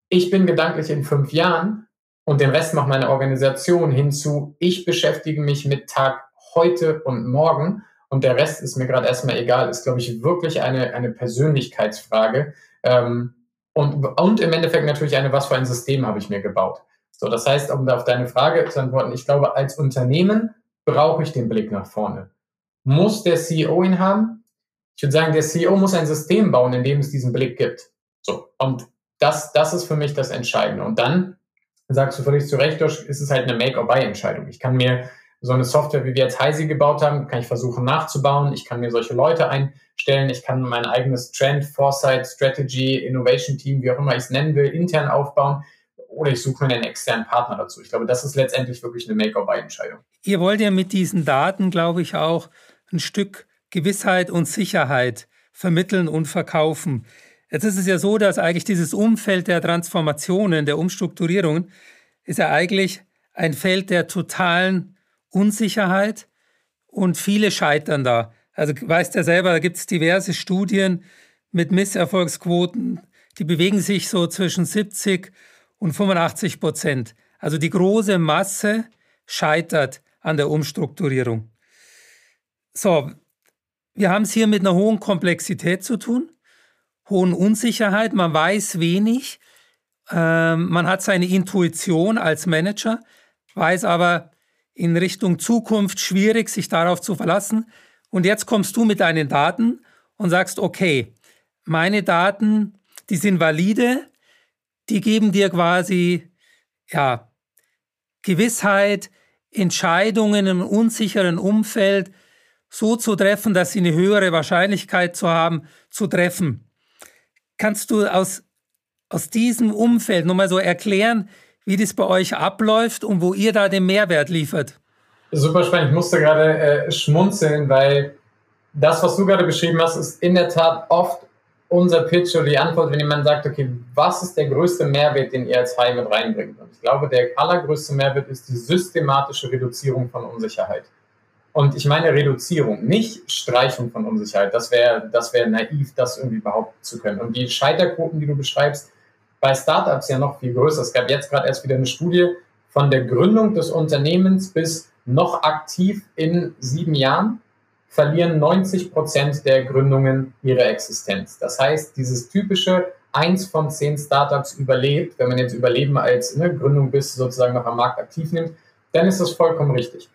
ich bin gedanklich in fünf Jahren und den Rest macht meine Organisation hinzu, ich beschäftige mich mit Tag heute und morgen und der Rest ist mir gerade erstmal egal, ist, glaube ich, wirklich eine, eine Persönlichkeitsfrage. Ähm, und, und im Endeffekt natürlich eine, was für ein System habe ich mir gebaut. So, das heißt, um da auf deine Frage zu antworten, ich glaube, als Unternehmen brauche ich den Blick nach vorne. Muss der CEO ihn haben? Ich würde sagen, der CEO muss ein System bauen, in dem es diesen Blick gibt. So. Und das, das ist für mich das Entscheidende. Und dann sagst du völlig zu Recht, Josh, ist es halt eine Make-or-Buy-Entscheidung. Ich kann mir so eine Software, wie wir jetzt Heisi gebaut haben, kann ich versuchen nachzubauen. Ich kann mir solche Leute einstellen. Ich kann mein eigenes Trend, Foresight, Strategy, Innovation Team, wie auch immer ich es nennen will, intern aufbauen. Oder ich suche mir einen externen Partner dazu. Ich glaube, das ist letztendlich wirklich eine Make-or-Buy-Entscheidung. Ihr wollt ja mit diesen Daten, glaube ich, auch ein Stück Gewissheit und Sicherheit vermitteln und verkaufen. Jetzt ist es ja so, dass eigentlich dieses Umfeld der Transformationen, der Umstrukturierungen, ist ja eigentlich ein Feld der totalen Unsicherheit und viele scheitern da. Also weißt ja selber, da gibt es diverse Studien mit Misserfolgsquoten, die bewegen sich so zwischen 70 und 85 Prozent. Also die große Masse scheitert an der Umstrukturierung. So, wir haben es hier mit einer hohen Komplexität zu tun, hohen Unsicherheit, man weiß wenig, ähm, man hat seine Intuition als Manager, weiß aber in Richtung Zukunft schwierig, sich darauf zu verlassen. Und jetzt kommst du mit deinen Daten und sagst, okay, meine Daten, die sind valide, die geben dir quasi ja, Gewissheit, Entscheidungen im unsicheren Umfeld so zu treffen, dass sie eine höhere Wahrscheinlichkeit zu haben, zu treffen. Kannst du aus, aus diesem Umfeld nochmal so erklären, wie das bei euch abläuft und wo ihr da den Mehrwert liefert? Super spannend. Ich musste gerade äh, schmunzeln, weil das, was du gerade beschrieben hast, ist in der Tat oft unser Pitch oder die Antwort, wenn jemand sagt, okay, was ist der größte Mehrwert, den ihr als High mit reinbringt? Und ich glaube, der allergrößte Mehrwert ist die systematische Reduzierung von Unsicherheit. Und ich meine Reduzierung, nicht Streichung von Unsicherheit. Das wäre das wäre naiv, das irgendwie behaupten zu können. Und die Scheiterquoten, die du beschreibst, bei Startups ja noch viel größer. Es gab jetzt gerade erst wieder eine Studie von der Gründung des Unternehmens bis noch aktiv in sieben Jahren verlieren 90 Prozent der Gründungen ihre Existenz. Das heißt, dieses typische eins von zehn Startups überlebt, wenn man jetzt Überleben als ne, Gründung bis sozusagen noch am Markt aktiv nimmt, dann ist das vollkommen richtig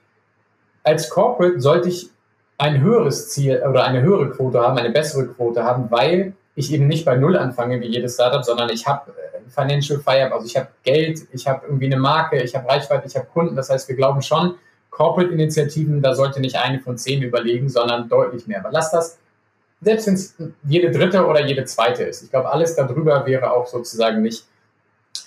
als Corporate sollte ich ein höheres Ziel oder eine höhere Quote haben, eine bessere Quote haben, weil ich eben nicht bei Null anfange wie jedes Startup, sondern ich habe äh, Financial Fire, also ich habe Geld, ich habe irgendwie eine Marke, ich habe Reichweite, ich habe Kunden. Das heißt, wir glauben schon, Corporate-Initiativen, da sollte nicht eine von zehn überlegen, sondern deutlich mehr. Aber lass das, selbst wenn es jede dritte oder jede zweite ist. Ich glaube, alles darüber wäre auch sozusagen nicht,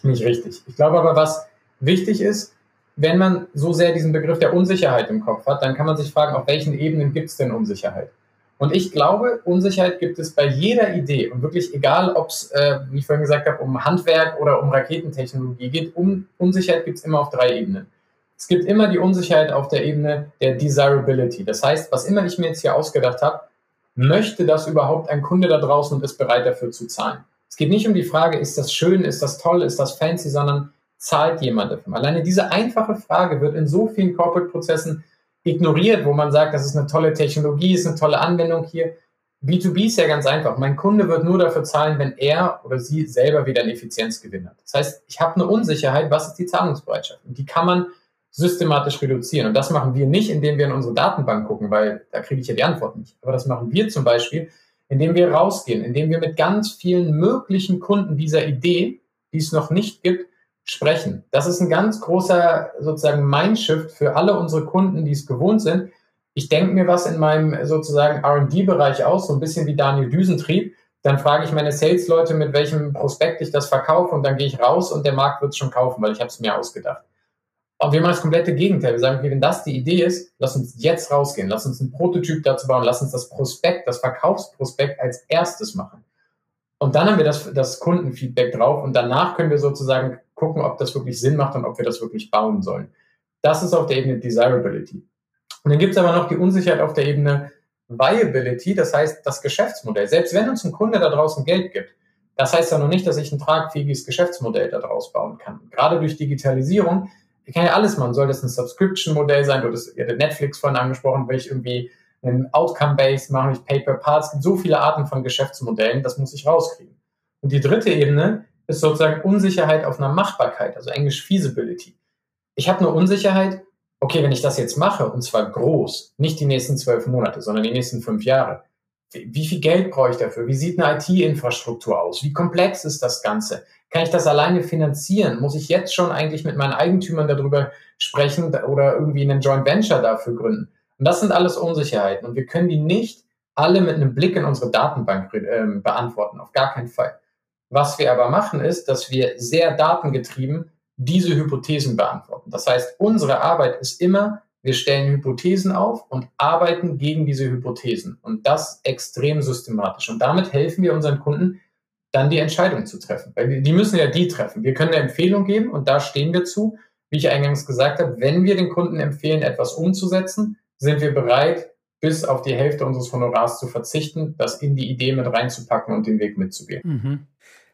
nicht richtig. Ich glaube aber, was wichtig ist, wenn man so sehr diesen Begriff der Unsicherheit im Kopf hat, dann kann man sich fragen, auf welchen Ebenen gibt es denn Unsicherheit? Und ich glaube, Unsicherheit gibt es bei jeder Idee und wirklich egal, ob es, äh, wie ich vorhin gesagt habe, um Handwerk oder um Raketentechnologie geht, um Unsicherheit gibt es immer auf drei Ebenen. Es gibt immer die Unsicherheit auf der Ebene der Desirability. Das heißt, was immer ich mir jetzt hier ausgedacht habe, möchte das überhaupt ein Kunde da draußen und ist bereit dafür zu zahlen? Es geht nicht um die Frage, ist das schön, ist das toll, ist das fancy, sondern zahlt jemand dafür? Alleine diese einfache Frage wird in so vielen Corporate-Prozessen ignoriert, wo man sagt, das ist eine tolle Technologie, ist eine tolle Anwendung hier. B2B ist ja ganz einfach. Mein Kunde wird nur dafür zahlen, wenn er oder sie selber wieder einen Effizienzgewinn hat. Das heißt, ich habe eine Unsicherheit, was ist die Zahlungsbereitschaft? Und die kann man systematisch reduzieren. Und das machen wir nicht, indem wir in unsere Datenbank gucken, weil da kriege ich ja die Antwort nicht. Aber das machen wir zum Beispiel, indem wir rausgehen, indem wir mit ganz vielen möglichen Kunden dieser Idee, die es noch nicht gibt, sprechen. Das ist ein ganz großer sozusagen Mindshift für alle unsere Kunden, die es gewohnt sind. Ich denke mir was in meinem sozusagen R&D-Bereich aus, so ein bisschen wie Daniel Düsentrieb. Dann frage ich meine Sales-Leute, mit welchem Prospekt ich das verkaufe und dann gehe ich raus und der Markt wird es schon kaufen, weil ich habe es mir ausgedacht. Aber wir machen das komplette Gegenteil. Wir sagen, okay, wenn das die Idee ist, lass uns jetzt rausgehen, lass uns einen Prototyp dazu bauen, lass uns das Prospekt, das Verkaufsprospekt als erstes machen. Und dann haben wir das, das Kundenfeedback drauf und danach können wir sozusagen gucken, ob das wirklich Sinn macht und ob wir das wirklich bauen sollen. Das ist auf der Ebene Desirability. Und dann gibt es aber noch die Unsicherheit auf der Ebene Viability, das heißt das Geschäftsmodell. Selbst wenn uns ein Kunde da draußen Geld gibt, das heißt ja noch nicht, dass ich ein tragfähiges Geschäftsmodell daraus bauen kann. Gerade durch Digitalisierung, ich kann ja alles machen. Soll das ein Subscription-Modell sein? Du hast ja Netflix vorhin angesprochen, ich irgendwie ein Outcome-Based machen, ich Pay-per-Parts. Es gibt so viele Arten von Geschäftsmodellen, das muss ich rauskriegen. Und die dritte Ebene ist sozusagen Unsicherheit auf einer Machbarkeit, also Englisch Feasibility. Ich habe eine Unsicherheit, okay, wenn ich das jetzt mache, und zwar groß, nicht die nächsten zwölf Monate, sondern die nächsten fünf Jahre, wie viel Geld brauche ich dafür? Wie sieht eine IT-Infrastruktur aus? Wie komplex ist das Ganze? Kann ich das alleine finanzieren? Muss ich jetzt schon eigentlich mit meinen Eigentümern darüber sprechen oder irgendwie einen Joint Venture dafür gründen? Und das sind alles Unsicherheiten. Und wir können die nicht alle mit einem Blick in unsere Datenbank äh, beantworten. Auf gar keinen Fall. Was wir aber machen, ist, dass wir sehr datengetrieben diese Hypothesen beantworten. Das heißt, unsere Arbeit ist immer, wir stellen Hypothesen auf und arbeiten gegen diese Hypothesen. Und das extrem systematisch. Und damit helfen wir unseren Kunden, dann die Entscheidung zu treffen. Weil die müssen ja die treffen. Wir können eine Empfehlung geben und da stehen wir zu. Wie ich eingangs gesagt habe, wenn wir den Kunden empfehlen, etwas umzusetzen, sind wir bereit, bis auf die Hälfte unseres Honorars zu verzichten, das in die Idee mit reinzupacken und den Weg mitzugehen. Mhm.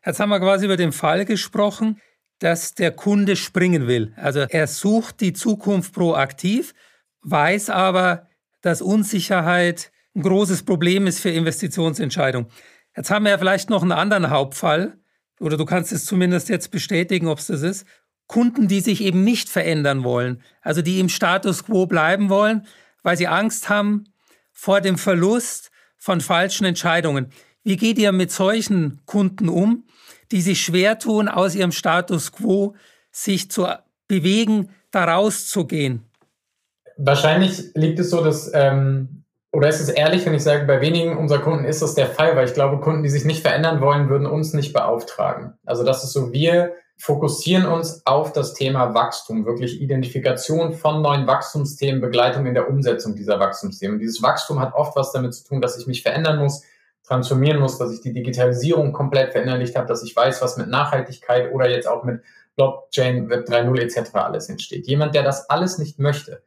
Jetzt haben wir quasi über den Fall gesprochen, dass der Kunde springen will. Also er sucht die Zukunft proaktiv, weiß aber, dass Unsicherheit ein großes Problem ist für Investitionsentscheidungen. Jetzt haben wir ja vielleicht noch einen anderen Hauptfall, oder du kannst es zumindest jetzt bestätigen, ob es das ist. Kunden, die sich eben nicht verändern wollen, also die im Status quo bleiben wollen, weil sie Angst haben vor dem Verlust von falschen Entscheidungen. Wie geht ihr mit solchen Kunden um, die sich schwer tun, aus ihrem Status quo sich zu bewegen, da rauszugehen? Wahrscheinlich liegt es so, dass ähm, oder ist es ehrlich, wenn ich sage, bei wenigen unserer Kunden ist das der Fall, weil ich glaube, Kunden, die sich nicht verändern wollen, würden uns nicht beauftragen. Also das ist so, wir fokussieren uns auf das Thema Wachstum, wirklich Identifikation von neuen Wachstumsthemen, Begleitung in der Umsetzung dieser Wachstumsthemen. Dieses Wachstum hat oft was damit zu tun, dass ich mich verändern muss, transformieren muss, dass ich die Digitalisierung komplett verinnerlicht habe, dass ich weiß, was mit Nachhaltigkeit oder jetzt auch mit Blockchain, Web 3.0 etc. alles entsteht. Jemand, der das alles nicht möchte,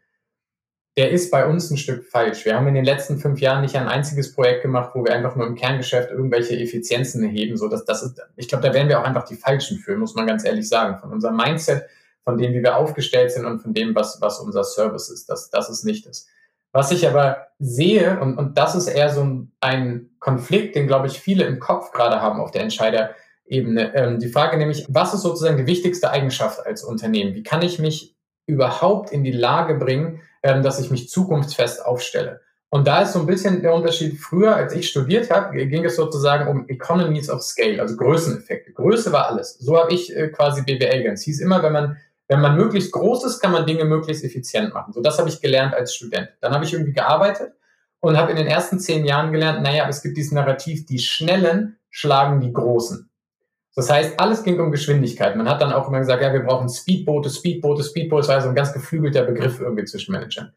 der ist bei uns ein Stück falsch. Wir haben in den letzten fünf Jahren nicht ein einziges Projekt gemacht, wo wir einfach nur im Kerngeschäft irgendwelche Effizienzen erheben. So, dass das ist, ich glaube, da wären wir auch einfach die Falschen für, muss man ganz ehrlich sagen. Von unserem Mindset, von dem, wie wir aufgestellt sind und von dem, was, was unser Service ist. Das, das ist nicht das. Was ich aber sehe, und, und das ist eher so ein, ein Konflikt, den, glaube ich, viele im Kopf gerade haben auf der Entscheiderebene. Ähm, die Frage nämlich, was ist sozusagen die wichtigste Eigenschaft als Unternehmen? Wie kann ich mich überhaupt in die Lage bringen, ähm, dass ich mich zukunftsfest aufstelle. Und da ist so ein bisschen der Unterschied. Früher, als ich studiert habe, ging es sozusagen um Economies of Scale, also Größeneffekte. Größe war alles. So habe ich äh, quasi BWL gelernt. Es hieß immer, wenn man, wenn man möglichst groß ist, kann man Dinge möglichst effizient machen. So das habe ich gelernt als Student. Dann habe ich irgendwie gearbeitet und habe in den ersten zehn Jahren gelernt, naja, es gibt dieses Narrativ, die Schnellen schlagen die Großen. Das heißt, alles ging um Geschwindigkeit. Man hat dann auch immer gesagt, ja, wir brauchen Speedboote, Speedboote, Speedboote. Das war so ein ganz geflügelter Begriff irgendwie zwischen Managern.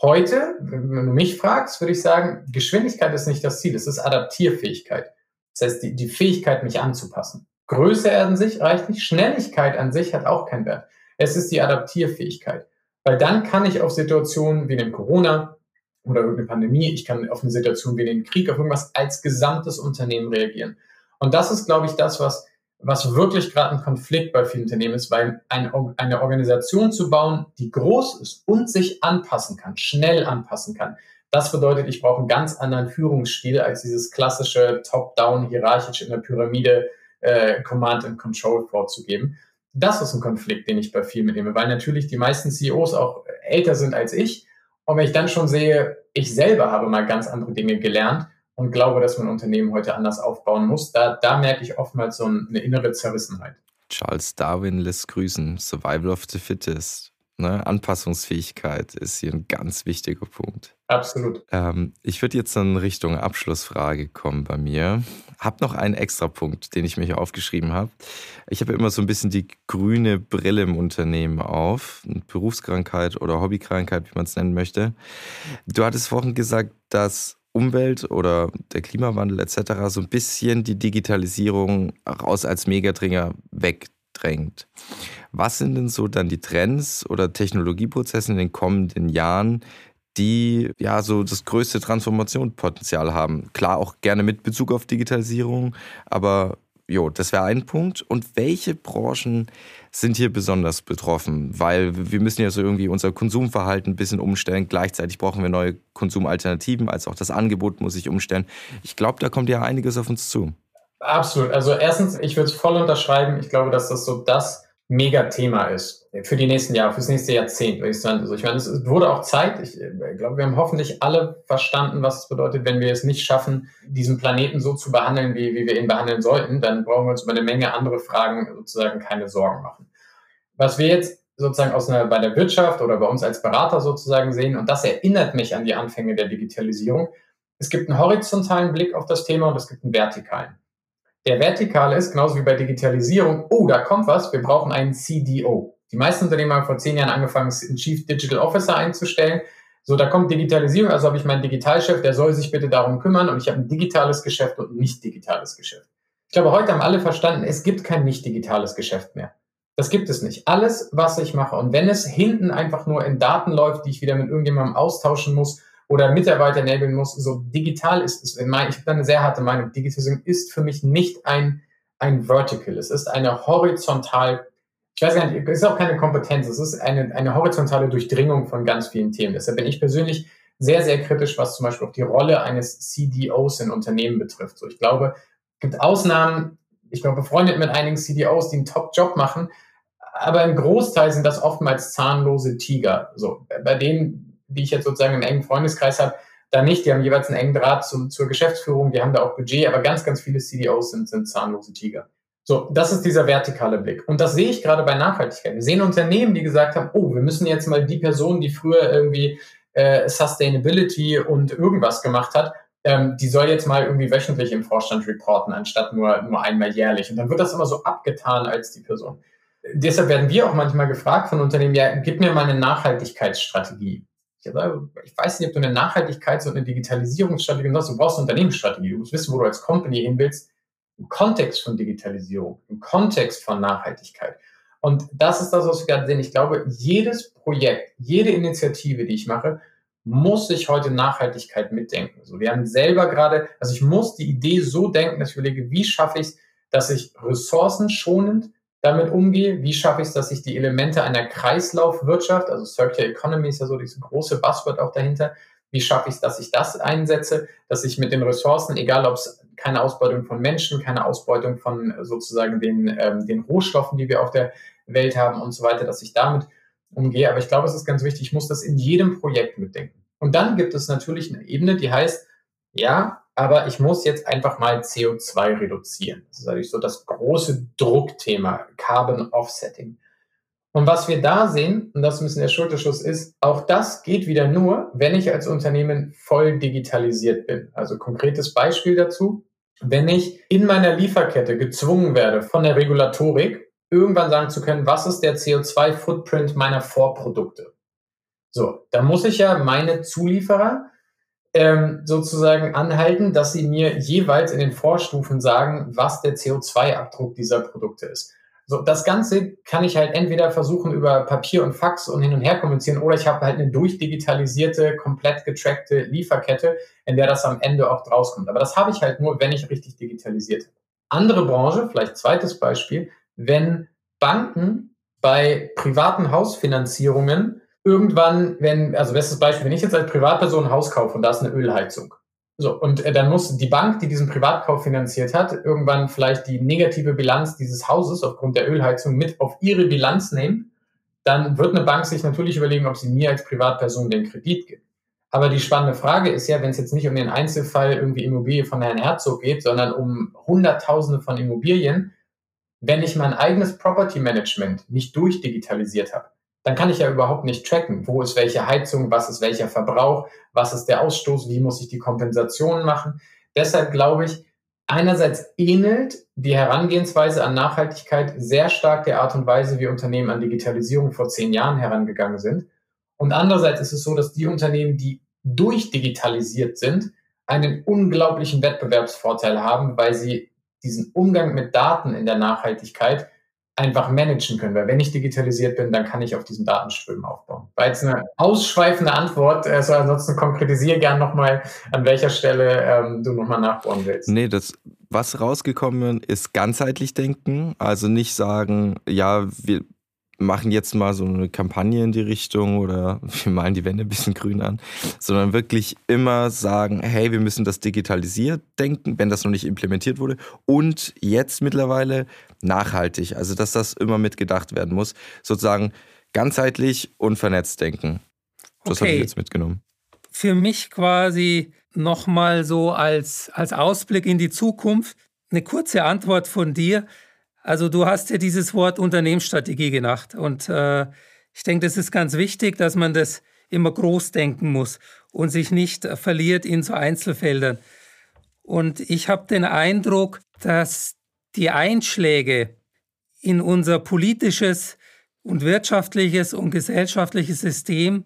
Heute, wenn du mich fragst, würde ich sagen, Geschwindigkeit ist nicht das Ziel, es ist Adaptierfähigkeit. Das heißt, die, die Fähigkeit, mich anzupassen. Größe an sich reicht nicht, Schnelligkeit an sich hat auch keinen Wert. Es ist die Adaptierfähigkeit. Weil dann kann ich auf Situationen wie den Corona oder irgendeine Pandemie, ich kann auf eine Situation wie den Krieg, auf irgendwas als gesamtes Unternehmen reagieren. Und das ist, glaube ich, das, was, was wirklich gerade ein Konflikt bei vielen Unternehmen ist, weil ein, eine Organisation zu bauen, die groß ist und sich anpassen kann, schnell anpassen kann, das bedeutet, ich brauche einen ganz anderen Führungsstil als dieses klassische Top-Down, hierarchisch in der Pyramide äh, Command and Control vorzugeben. Das ist ein Konflikt, den ich bei vielen mitnehme, weil natürlich die meisten CEOs auch älter sind als ich. Und wenn ich dann schon sehe, ich selber habe mal ganz andere Dinge gelernt und glaube, dass man Unternehmen heute anders aufbauen muss. Da, da merke ich oftmals so eine innere Zerrissenheit. Charles Darwin lässt grüßen. Survival of the Fittest. Ne? Anpassungsfähigkeit ist hier ein ganz wichtiger Punkt. Absolut. Ähm, ich würde jetzt in Richtung Abschlussfrage kommen bei mir. Hab noch einen extra Punkt, den ich mir hier aufgeschrieben habe. Ich habe immer so ein bisschen die grüne Brille im Unternehmen auf. Berufskrankheit oder Hobbykrankheit, wie man es nennen möchte. Du hattest vorhin gesagt, dass Umwelt oder der Klimawandel etc. so ein bisschen die Digitalisierung raus als Megatringer wegdrängt. Was sind denn so dann die Trends oder Technologieprozesse in den kommenden Jahren, die ja so das größte Transformationspotenzial haben? Klar auch gerne mit Bezug auf Digitalisierung, aber Jo, das wäre ein Punkt. Und welche Branchen sind hier besonders betroffen? Weil wir müssen ja so irgendwie unser Konsumverhalten ein bisschen umstellen. Gleichzeitig brauchen wir neue Konsumalternativen, als auch das Angebot muss sich umstellen. Ich glaube, da kommt ja einiges auf uns zu. Absolut. Also erstens, ich würde es voll unterschreiben. Ich glaube, dass das so das Megathema ist für die nächsten Jahre, fürs nächste Jahrzehnt, würde ich sagen. Also ich meine, es wurde auch Zeit. Ich äh, glaube, wir haben hoffentlich alle verstanden, was es bedeutet, wenn wir es nicht schaffen, diesen Planeten so zu behandeln, wie, wie wir ihn behandeln sollten. Dann brauchen wir uns über eine Menge andere Fragen sozusagen keine Sorgen machen. Was wir jetzt sozusagen aus einer, bei der Wirtschaft oder bei uns als Berater sozusagen sehen, und das erinnert mich an die Anfänge der Digitalisierung, es gibt einen horizontalen Blick auf das Thema und es gibt einen vertikalen. Der vertikale ist, genauso wie bei Digitalisierung, oh, da kommt was, wir brauchen einen CDO. Die meisten Unternehmen haben vor zehn Jahren angefangen, einen Chief Digital Officer einzustellen. So, da kommt Digitalisierung, also habe ich meinen Digitalchef, der soll sich bitte darum kümmern und ich habe ein digitales Geschäft und ein nicht digitales Geschäft. Ich glaube, heute haben alle verstanden, es gibt kein nicht digitales Geschäft mehr. Das gibt es nicht. Alles, was ich mache und wenn es hinten einfach nur in Daten läuft, die ich wieder mit irgendjemandem austauschen muss oder Mitarbeiter enablen muss, so digital ist es. Ich habe da eine sehr harte Meinung. Digitalisierung ist für mich nicht ein, ein Vertical. Es ist eine horizontal ich weiß gar nicht, es ist auch keine Kompetenz, es ist eine, eine horizontale Durchdringung von ganz vielen Themen. Deshalb bin ich persönlich sehr, sehr kritisch, was zum Beispiel auch die Rolle eines CDOs in Unternehmen betrifft. So, ich glaube, es gibt Ausnahmen, ich bin befreundet mit einigen CDOs, die einen Top-Job machen, aber im Großteil sind das oftmals zahnlose Tiger. So, bei denen, die ich jetzt sozusagen im engen Freundeskreis habe, da nicht, die haben jeweils einen engen Draht zum, zur Geschäftsführung, die haben da auch Budget, aber ganz, ganz viele CDOs sind, sind zahnlose Tiger. So, das ist dieser vertikale Blick. Und das sehe ich gerade bei Nachhaltigkeit. Wir sehen Unternehmen, die gesagt haben, oh, wir müssen jetzt mal die Person, die früher irgendwie äh, Sustainability und irgendwas gemacht hat, ähm, die soll jetzt mal irgendwie wöchentlich im Vorstand reporten, anstatt nur, nur einmal jährlich. Und dann wird das immer so abgetan als die Person. Deshalb werden wir auch manchmal gefragt von Unternehmen, ja, gib mir mal eine Nachhaltigkeitsstrategie. Ich, sage, ich weiß nicht, ob du eine Nachhaltigkeits- und eine Digitalisierungsstrategie hast. Du brauchst eine Unternehmensstrategie. Du musst wissen, wo du als Company hin willst im Kontext von Digitalisierung, im Kontext von Nachhaltigkeit. Und das ist das, was wir gerade sehen. Ich glaube, jedes Projekt, jede Initiative, die ich mache, muss ich heute Nachhaltigkeit mitdenken. Also wir haben selber gerade, also ich muss die Idee so denken, dass ich überlege, wie schaffe ich es, dass ich ressourcenschonend damit umgehe? Wie schaffe ich es, dass ich die Elemente einer Kreislaufwirtschaft, also Circular Economy ist ja so dieses große Buzzword auch dahinter, wie schaffe ich es, dass ich das einsetze, dass ich mit den Ressourcen, egal ob es keine Ausbeutung von Menschen, keine Ausbeutung von sozusagen den, ähm, den Rohstoffen, die wir auf der Welt haben und so weiter, dass ich damit umgehe. Aber ich glaube, es ist ganz wichtig, ich muss das in jedem Projekt mitdenken. Und dann gibt es natürlich eine Ebene, die heißt, ja, aber ich muss jetzt einfach mal CO2 reduzieren. Das ist natürlich so das große Druckthema, Carbon Offsetting. Und was wir da sehen, und das ein bisschen der Schulterschuss ist, auch das geht wieder nur, wenn ich als Unternehmen voll digitalisiert bin. Also konkretes Beispiel dazu. Wenn ich in meiner Lieferkette gezwungen werde von der Regulatorik, irgendwann sagen zu können, was ist der CO2-Footprint meiner Vorprodukte? So, da muss ich ja meine Zulieferer ähm, sozusagen anhalten, dass sie mir jeweils in den Vorstufen sagen, was der CO2-Abdruck dieser Produkte ist. So, das Ganze kann ich halt entweder versuchen über Papier und Fax und hin und her kommunizieren oder ich habe halt eine durchdigitalisierte, komplett getrackte Lieferkette, in der das am Ende auch draus kommt. Aber das habe ich halt nur, wenn ich richtig digitalisiert habe. Andere Branche, vielleicht zweites Beispiel, wenn Banken bei privaten Hausfinanzierungen irgendwann, wenn, also bestes Beispiel, wenn ich jetzt als Privatperson ein Haus kaufe und da ist eine Ölheizung, so, und äh, dann muss die Bank, die diesen Privatkauf finanziert hat, irgendwann vielleicht die negative Bilanz dieses Hauses aufgrund der Ölheizung mit auf ihre Bilanz nehmen. Dann wird eine Bank sich natürlich überlegen, ob sie mir als Privatperson den Kredit gibt. Aber die spannende Frage ist ja, wenn es jetzt nicht um den Einzelfall irgendwie Immobilie von Herrn Herzog geht, sondern um Hunderttausende von Immobilien, wenn ich mein eigenes Property Management nicht durchdigitalisiert habe, dann kann ich ja überhaupt nicht tracken, wo ist welche Heizung, was ist welcher Verbrauch, was ist der Ausstoß, wie muss ich die Kompensation machen. Deshalb glaube ich, einerseits ähnelt die Herangehensweise an Nachhaltigkeit sehr stark der Art und Weise, wie Unternehmen an Digitalisierung vor zehn Jahren herangegangen sind. Und andererseits ist es so, dass die Unternehmen, die durchdigitalisiert sind, einen unglaublichen Wettbewerbsvorteil haben, weil sie diesen Umgang mit Daten in der Nachhaltigkeit einfach managen können. Weil wenn ich digitalisiert bin, dann kann ich auf diesen Datenströmen aufbauen. War jetzt eine ausschweifende Antwort. Also ansonsten konkretisiere gern nochmal, an welcher Stelle ähm, du nochmal nachbohren willst. Nee, das, was rausgekommen ist, ganzheitlich denken. Also nicht sagen, ja, wir machen jetzt mal so eine Kampagne in die Richtung oder wir malen die Wände ein bisschen grün an, sondern wirklich immer sagen, hey, wir müssen das digitalisiert denken, wenn das noch nicht implementiert wurde und jetzt mittlerweile nachhaltig, also dass das immer mitgedacht werden muss, sozusagen ganzheitlich und vernetzt denken. Das okay. habe ich jetzt mitgenommen. Für mich quasi nochmal so als, als Ausblick in die Zukunft eine kurze Antwort von dir. Also du hast ja dieses Wort Unternehmensstrategie genannt und äh, ich denke, das ist ganz wichtig, dass man das immer groß denken muss und sich nicht verliert in so Einzelfeldern. Und ich habe den Eindruck, dass die Einschläge in unser politisches und wirtschaftliches und gesellschaftliches System,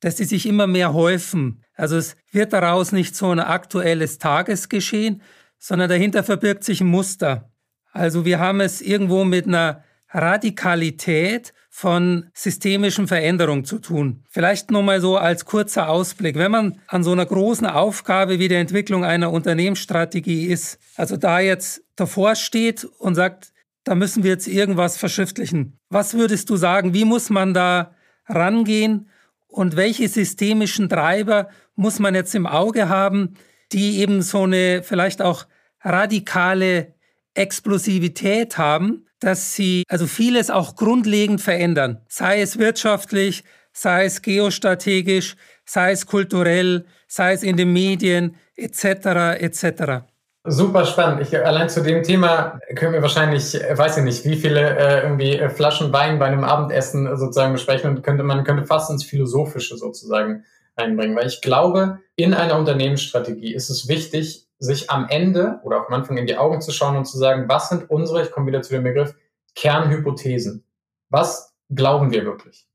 dass die sich immer mehr häufen. Also es wird daraus nicht so ein aktuelles Tagesgeschehen, sondern dahinter verbirgt sich ein Muster. Also wir haben es irgendwo mit einer Radikalität von systemischen Veränderungen zu tun. Vielleicht nur mal so als kurzer Ausblick. Wenn man an so einer großen Aufgabe wie der Entwicklung einer Unternehmensstrategie ist, also da jetzt davor steht und sagt, da müssen wir jetzt irgendwas verschriftlichen. Was würdest du sagen, wie muss man da rangehen und welche systemischen Treiber muss man jetzt im Auge haben, die eben so eine vielleicht auch radikale Explosivität haben, dass sie also vieles auch grundlegend verändern, sei es wirtschaftlich, sei es geostrategisch, sei es kulturell, sei es in den Medien etc. etc. Super spannend. Ich, allein zu dem Thema können wir wahrscheinlich, weiß ich nicht, wie viele äh, irgendwie äh, Flaschen Wein bei einem Abendessen sozusagen besprechen und könnte man könnte fast ins Philosophische sozusagen einbringen, weil ich glaube, in einer Unternehmensstrategie ist es wichtig, sich am Ende oder am Anfang in die Augen zu schauen und zu sagen, was sind unsere, ich komme wieder zu dem Begriff, Kernhypothesen. Was glauben wir wirklich?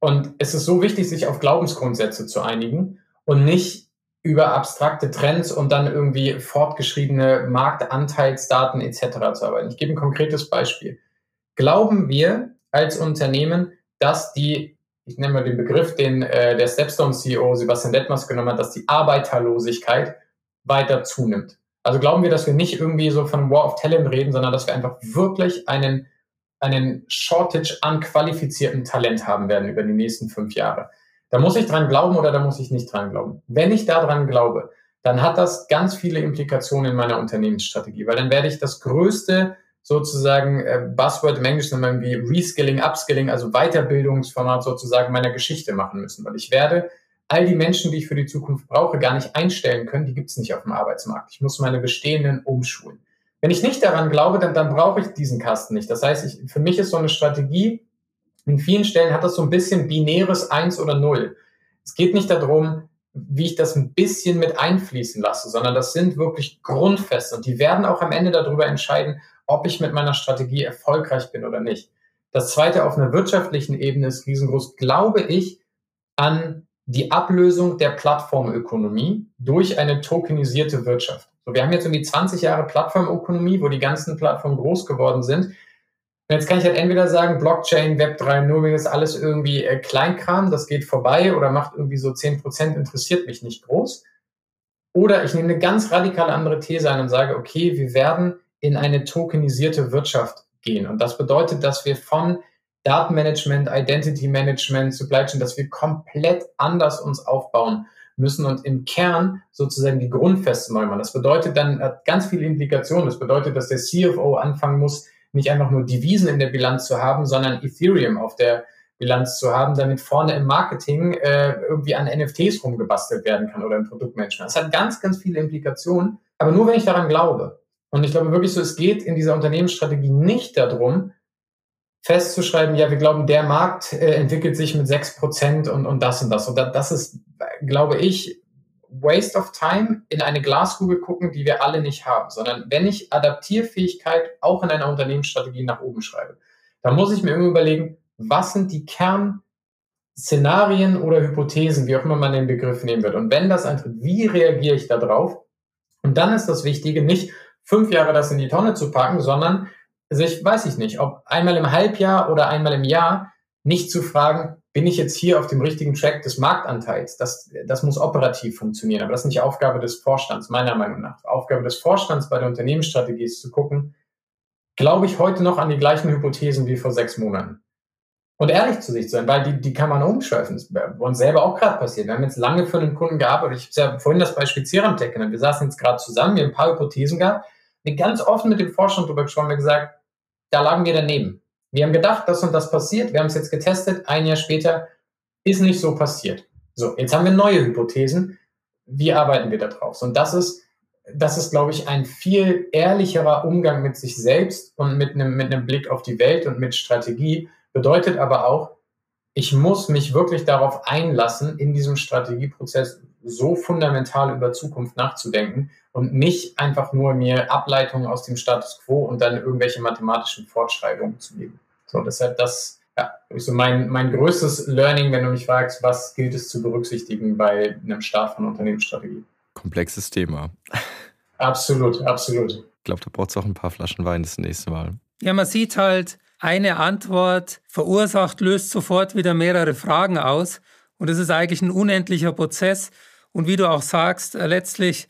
Und es ist so wichtig, sich auf Glaubensgrundsätze zu einigen und nicht über abstrakte Trends und dann irgendwie fortgeschriebene Marktanteilsdaten etc. zu arbeiten. Ich gebe ein konkretes Beispiel. Glauben wir als Unternehmen, dass die, ich nenne mal den Begriff, den äh, der Stepstone CEO Sebastian Detmers genommen hat, dass die Arbeiterlosigkeit weiter zunimmt. Also glauben wir, dass wir nicht irgendwie so von War of Talent reden, sondern dass wir einfach wirklich einen, einen Shortage an qualifiziertem Talent haben werden über die nächsten fünf Jahre. Da muss ich dran glauben oder da muss ich nicht dran glauben. Wenn ich daran glaube, dann hat das ganz viele Implikationen in meiner Unternehmensstrategie, weil dann werde ich das größte sozusagen äh, Buzzword im Englischen irgendwie Reskilling, Upskilling, also Weiterbildungsformat sozusagen meiner Geschichte machen müssen, weil ich werde all die Menschen, die ich für die Zukunft brauche, gar nicht einstellen können, die gibt es nicht auf dem Arbeitsmarkt. Ich muss meine bestehenden umschulen. Wenn ich nicht daran glaube, dann, dann brauche ich diesen Kasten nicht. Das heißt, ich, für mich ist so eine Strategie, in vielen Stellen hat das so ein bisschen binäres Eins oder Null. Es geht nicht darum, wie ich das ein bisschen mit einfließen lasse, sondern das sind wirklich Grundfeste und die werden auch am Ende darüber entscheiden, ob ich mit meiner Strategie erfolgreich bin oder nicht. Das zweite auf einer wirtschaftlichen Ebene ist riesengroß, glaube ich, an die Ablösung der Plattformökonomie durch eine tokenisierte Wirtschaft. So, wir haben jetzt irgendwie 20 Jahre Plattformökonomie, wo die ganzen Plattformen groß geworden sind. Und jetzt kann ich halt entweder sagen, Blockchain, Web 3.0 ist alles irgendwie äh, Kleinkram, das geht vorbei oder macht irgendwie so 10 Prozent, interessiert mich nicht groß. Oder ich nehme eine ganz radikale andere These ein und sage, okay, wir werden in eine tokenisierte Wirtschaft gehen. Und das bedeutet, dass wir von Datenmanagement, Identity Management, Supply Chain, dass wir komplett anders uns aufbauen müssen und im Kern sozusagen die Grundfeste neu machen. Das bedeutet dann hat ganz viele Implikationen. Das bedeutet, dass der CFO anfangen muss, nicht einfach nur Devisen in der Bilanz zu haben, sondern Ethereum auf der Bilanz zu haben, damit vorne im Marketing äh, irgendwie an NFTs rumgebastelt werden kann oder im Produktmanagement. Das hat ganz, ganz viele Implikationen, aber nur wenn ich daran glaube. Und ich glaube wirklich so, es geht in dieser Unternehmensstrategie nicht darum, festzuschreiben, ja, wir glauben, der Markt äh, entwickelt sich mit sechs Prozent und, und das und das. Und das ist, glaube ich, Waste of Time in eine Glaskugel gucken, die wir alle nicht haben, sondern wenn ich Adaptierfähigkeit auch in einer Unternehmensstrategie nach oben schreibe, dann muss ich mir irgendwie überlegen, was sind die Kernszenarien oder Hypothesen, wie auch immer man den Begriff nehmen wird. Und wenn das eintritt, wie reagiere ich darauf? Und dann ist das Wichtige, nicht fünf Jahre das in die Tonne zu packen, sondern sich, weiß ich nicht, ob einmal im Halbjahr oder einmal im Jahr nicht zu fragen, bin ich jetzt hier auf dem richtigen Track des Marktanteils? Das, das muss operativ funktionieren, aber das ist nicht Aufgabe des Vorstands, meiner Meinung nach. Aufgabe des Vorstands bei der Unternehmensstrategie ist zu gucken, glaube ich heute noch an die gleichen Hypothesen wie vor sechs Monaten? und ehrlich zu sich sein, weil die, die kann man umschweifen. Das ist bei uns selber auch gerade passiert. Wir haben jetzt lange für einen Kunden gearbeitet. Ich habe ja vorhin das Beispiel Ceramtech genannt. Wir saßen jetzt gerade zusammen, wir haben ein paar Hypothesen gehabt, ganz offen mit dem Vorstand darüber gesprochen, haben gesagt, da lagen wir daneben. Wir haben gedacht, das und das passiert, wir haben es jetzt getestet, ein Jahr später ist nicht so passiert. So, jetzt haben wir neue Hypothesen. Wie arbeiten wir da drauf? Und das ist, das ist, glaube ich, ein viel ehrlicherer Umgang mit sich selbst und mit einem, mit einem Blick auf die Welt und mit Strategie, Bedeutet aber auch, ich muss mich wirklich darauf einlassen, in diesem Strategieprozess so fundamental über Zukunft nachzudenken und nicht einfach nur mir Ableitungen aus dem Status quo und dann irgendwelche mathematischen Fortschreibungen zu geben. So, deshalb das, ja, so mein, mein größtes Learning, wenn du mich fragst, was gilt es zu berücksichtigen bei einem Start von Unternehmensstrategie? Komplexes Thema. Absolut, absolut. Ich glaube, da braucht es auch ein paar Flaschen Wein das nächste Mal. Ja, man sieht halt, eine Antwort verursacht, löst sofort wieder mehrere Fragen aus. Und es ist eigentlich ein unendlicher Prozess. Und wie du auch sagst, äh, letztlich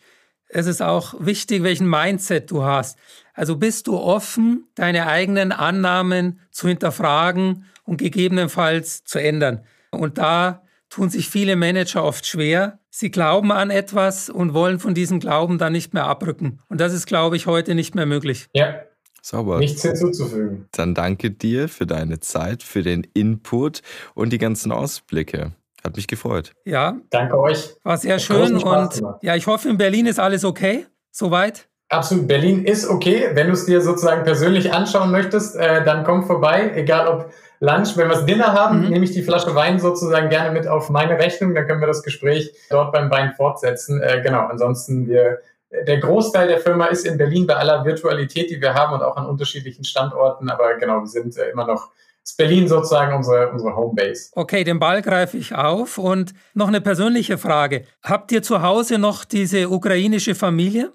es ist auch wichtig, welchen Mindset du hast. Also bist du offen, deine eigenen Annahmen zu hinterfragen und gegebenenfalls zu ändern. Und da tun sich viele Manager oft schwer. Sie glauben an etwas und wollen von diesem Glauben dann nicht mehr abrücken. Und das ist, glaube ich, heute nicht mehr möglich. Ja, Sauber. Nichts hinzuzufügen. Dann danke dir für deine Zeit, für den Input und die ganzen Ausblicke. Hat mich gefreut. Ja. Danke euch. War sehr schön und ja, ich hoffe, in Berlin ist alles okay. Soweit? Absolut. Berlin ist okay. Wenn du es dir sozusagen persönlich anschauen möchtest, äh, dann komm vorbei. Egal ob Lunch, wenn wir das Dinner haben, mhm. nehme ich die Flasche Wein sozusagen gerne mit auf meine Rechnung. Dann können wir das Gespräch dort beim Wein fortsetzen. Äh, genau. Ansonsten wir der Großteil der Firma ist in Berlin bei aller Virtualität, die wir haben und auch an unterschiedlichen Standorten. Aber genau, wir sind äh, immer noch ist Berlin sozusagen unsere, unsere Homebase. Okay, den Ball greife ich auf. Und noch eine persönliche Frage. Habt ihr zu Hause noch diese ukrainische Familie?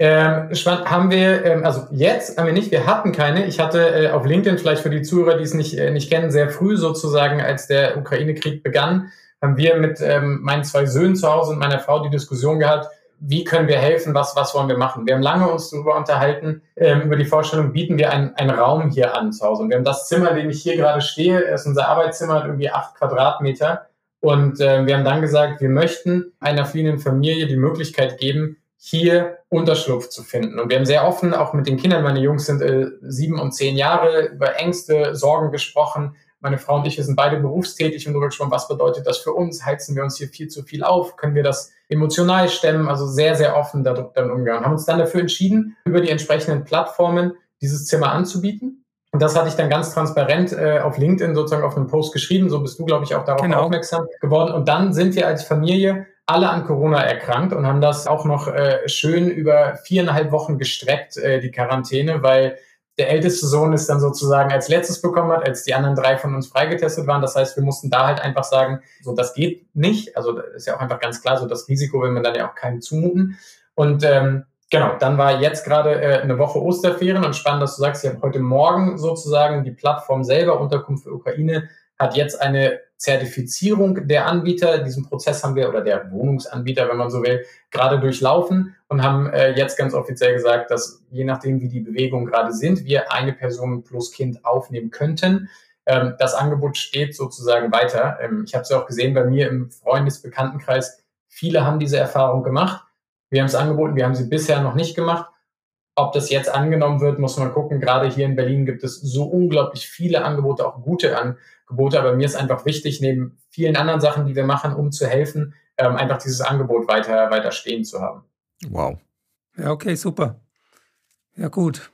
Ähm, haben wir, ähm, also jetzt haben wir nicht, wir hatten keine. Ich hatte äh, auf LinkedIn, vielleicht für die Zuhörer, die es nicht, äh, nicht kennen, sehr früh sozusagen, als der Ukraine-Krieg begann, haben wir mit ähm, meinen zwei Söhnen zu Hause und meiner Frau die Diskussion gehabt, wie können wir helfen, was, was wollen wir machen. Wir haben lange uns darüber unterhalten, ähm, über die Vorstellung, bieten wir einen, einen Raum hier an zu Hause. Und wir haben das Zimmer, in dem ich hier gerade stehe, ist unser Arbeitszimmer, hat irgendwie acht Quadratmeter. Und äh, wir haben dann gesagt, wir möchten einer fliehenden Familie die Möglichkeit geben, hier Unterschlupf zu finden. Und wir haben sehr offen auch mit den Kindern, meine Jungs sind äh, sieben und zehn Jahre, über Ängste, Sorgen gesprochen. Meine Frau und ich, wir sind beide berufstätig und darüber gesprochen, was bedeutet das für uns? Heizen wir uns hier viel zu viel auf? Können wir das emotional stemmen? Also sehr, sehr offen damit umgehen. Und haben uns dann dafür entschieden, über die entsprechenden Plattformen dieses Zimmer anzubieten. Und das hatte ich dann ganz transparent äh, auf LinkedIn sozusagen auf einem Post geschrieben. So bist du, glaube ich, auch darauf genau. aufmerksam geworden. Und dann sind wir als Familie alle an Corona erkrankt und haben das auch noch äh, schön über viereinhalb Wochen gestreckt, äh, die Quarantäne, weil der älteste Sohn ist dann sozusagen als letztes bekommen hat, als die anderen drei von uns freigetestet waren. Das heißt, wir mussten da halt einfach sagen, so das geht nicht. Also ist ja auch einfach ganz klar, so das Risiko will man dann ja auch keinem zumuten. Und ähm, genau, dann war jetzt gerade äh, eine Woche Osterferien und spannend, dass du sagst, ich habe heute Morgen sozusagen die Plattform selber Unterkunft für Ukraine hat jetzt eine Zertifizierung der Anbieter. Diesen Prozess haben wir, oder der Wohnungsanbieter, wenn man so will, gerade durchlaufen und haben äh, jetzt ganz offiziell gesagt, dass je nachdem, wie die Bewegungen gerade sind, wir eine Person plus Kind aufnehmen könnten. Ähm, das Angebot steht sozusagen weiter. Ähm, ich habe es ja auch gesehen bei mir im Freundesbekanntenkreis. Viele haben diese Erfahrung gemacht. Wir haben es angeboten, wir haben sie bisher noch nicht gemacht. Ob das jetzt angenommen wird, muss man gucken. Gerade hier in Berlin gibt es so unglaublich viele Angebote, auch gute Angebote. Aber mir ist einfach wichtig, neben vielen anderen Sachen, die wir machen, um zu helfen, ähm, einfach dieses Angebot weiter, weiter stehen zu haben. Wow. Ja, okay, super. Ja, gut.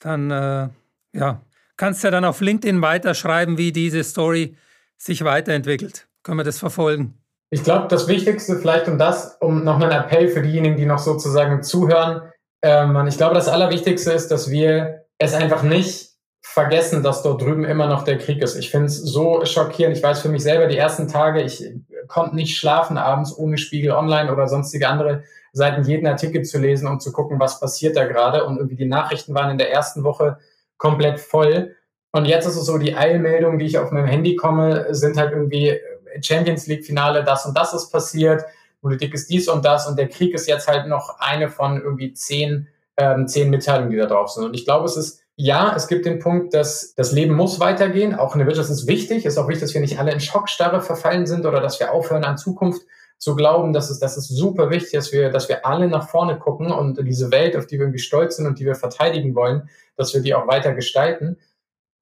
Dann, äh, ja, kannst du ja dann auf LinkedIn weiterschreiben, wie diese Story sich weiterentwickelt. Können wir das verfolgen? Ich glaube, das Wichtigste vielleicht um das, um noch einen Appell für diejenigen, die noch sozusagen zuhören, ähm, ich glaube, das Allerwichtigste ist, dass wir es einfach nicht vergessen, dass dort drüben immer noch der Krieg ist. Ich finde es so schockierend. Ich weiß für mich selber, die ersten Tage, ich konnte nicht schlafen abends ohne Spiegel online oder sonstige andere Seiten jeden Artikel zu lesen und zu gucken, was passiert da gerade. Und irgendwie die Nachrichten waren in der ersten Woche komplett voll. Und jetzt ist es so, die Eilmeldungen, die ich auf meinem Handy komme, sind halt irgendwie Champions League Finale, das und das ist passiert. Politik ist dies und das und der Krieg ist jetzt halt noch eine von irgendwie zehn, ähm, zehn Mitteilungen, die da drauf sind. Und ich glaube, es ist ja, es gibt den Punkt, dass das Leben muss weitergehen. Auch in der Wirtschaft ist wichtig. Es ist auch wichtig, dass wir nicht alle in Schockstarre verfallen sind oder dass wir aufhören an Zukunft zu glauben. Das ist, das ist super wichtig, dass wir, dass wir alle nach vorne gucken und diese Welt, auf die wir irgendwie stolz sind und die wir verteidigen wollen, dass wir die auch weiter gestalten.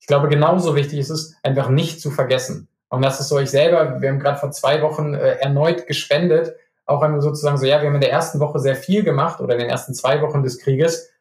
Ich glaube, genauso wichtig ist es, einfach nicht zu vergessen. Und das ist so, ich selber, wir haben gerade vor zwei Wochen äh, erneut gespendet, auch wenn wir sozusagen so, ja, wir haben in der ersten Woche sehr viel gemacht oder in den ersten zwei Wochen des Krieges,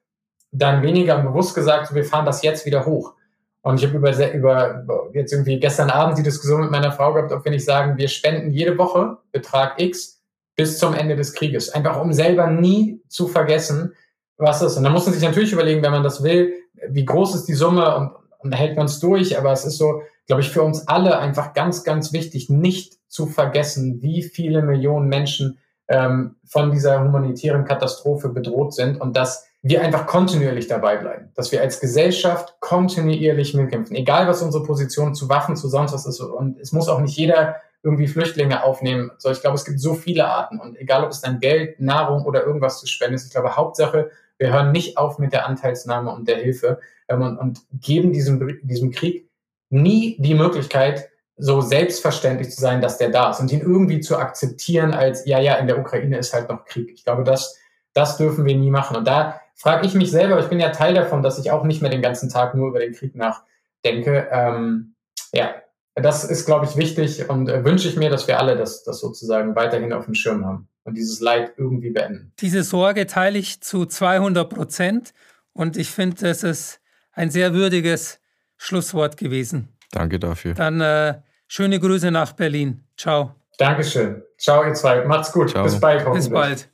dann weniger bewusst gesagt, wir fahren das jetzt wieder hoch. Und ich habe über, über jetzt irgendwie gestern Abend die Diskussion mit meiner Frau gehabt, ob wir nicht sagen, wir spenden jede Woche Betrag X bis zum Ende des Krieges. Einfach um selber nie zu vergessen, was ist. Und da muss man sich natürlich überlegen, wenn man das will, wie groß ist die Summe und, und hält man es durch. Aber es ist so, glaube ich, für uns alle einfach ganz, ganz wichtig, nicht zu vergessen, wie viele Millionen Menschen ähm, von dieser humanitären Katastrophe bedroht sind und dass wir einfach kontinuierlich dabei bleiben, dass wir als Gesellschaft kontinuierlich mitkämpfen, egal was unsere Position zu Waffen, zu sonst was ist. Und es muss auch nicht jeder irgendwie Flüchtlinge aufnehmen. So, ich glaube, es gibt so viele Arten und egal, ob es dann Geld, Nahrung oder irgendwas zu spenden ist, ich glaube, Hauptsache, wir hören nicht auf mit der Anteilsnahme und der Hilfe ähm, und, und geben diesem, diesem Krieg nie die Möglichkeit, so selbstverständlich zu sein, dass der da ist und ihn irgendwie zu akzeptieren als, ja, ja, in der Ukraine ist halt noch Krieg. Ich glaube, das, das dürfen wir nie machen. Und da frage ich mich selber, ich bin ja Teil davon, dass ich auch nicht mehr den ganzen Tag nur über den Krieg nachdenke. Ähm, ja, das ist, glaube ich, wichtig und äh, wünsche ich mir, dass wir alle das, das sozusagen weiterhin auf dem Schirm haben und dieses Leid irgendwie beenden. Diese Sorge teile ich zu 200 Prozent und ich finde, es ist ein sehr würdiges Schlusswort gewesen. Danke dafür. Dann äh, schöne Grüße nach Berlin. Ciao. Dankeschön. Ciao, ihr zwei. Macht's gut. Ciao. Bis bald. Bis bald.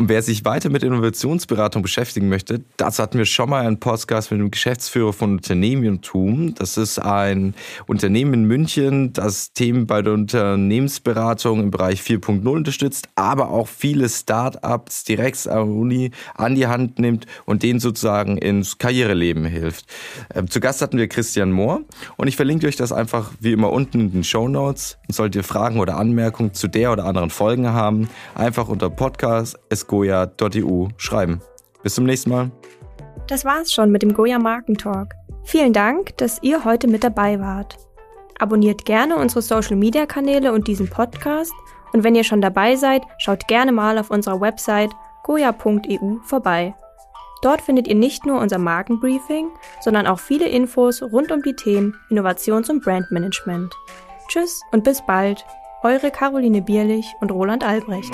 Und wer sich weiter mit Innovationsberatung beschäftigen möchte, dazu hatten wir schon mal einen Podcast mit dem Geschäftsführer von Unternehmertum. Das ist ein Unternehmen in München, das Themen bei der Unternehmensberatung im Bereich 4.0 unterstützt, aber auch viele Startups direkt an der Uni an die Hand nimmt und denen sozusagen ins Karriereleben hilft. Ähm, zu Gast hatten wir Christian Mohr und ich verlinke euch das einfach wie immer unten in den Show Notes. Und solltet ihr Fragen oder Anmerkungen zu der oder anderen Folgen haben, einfach unter Podcast goya.eu schreiben. Bis zum nächsten Mal. Das war's schon mit dem Goya Markentalk. Vielen Dank, dass ihr heute mit dabei wart. Abonniert gerne unsere Social Media Kanäle und diesen Podcast. Und wenn ihr schon dabei seid, schaut gerne mal auf unserer Website goya.eu vorbei. Dort findet ihr nicht nur unser Markenbriefing, sondern auch viele Infos rund um die Themen Innovations- und Brandmanagement. Tschüss und bis bald, eure Caroline Bierlich und Roland Albrecht.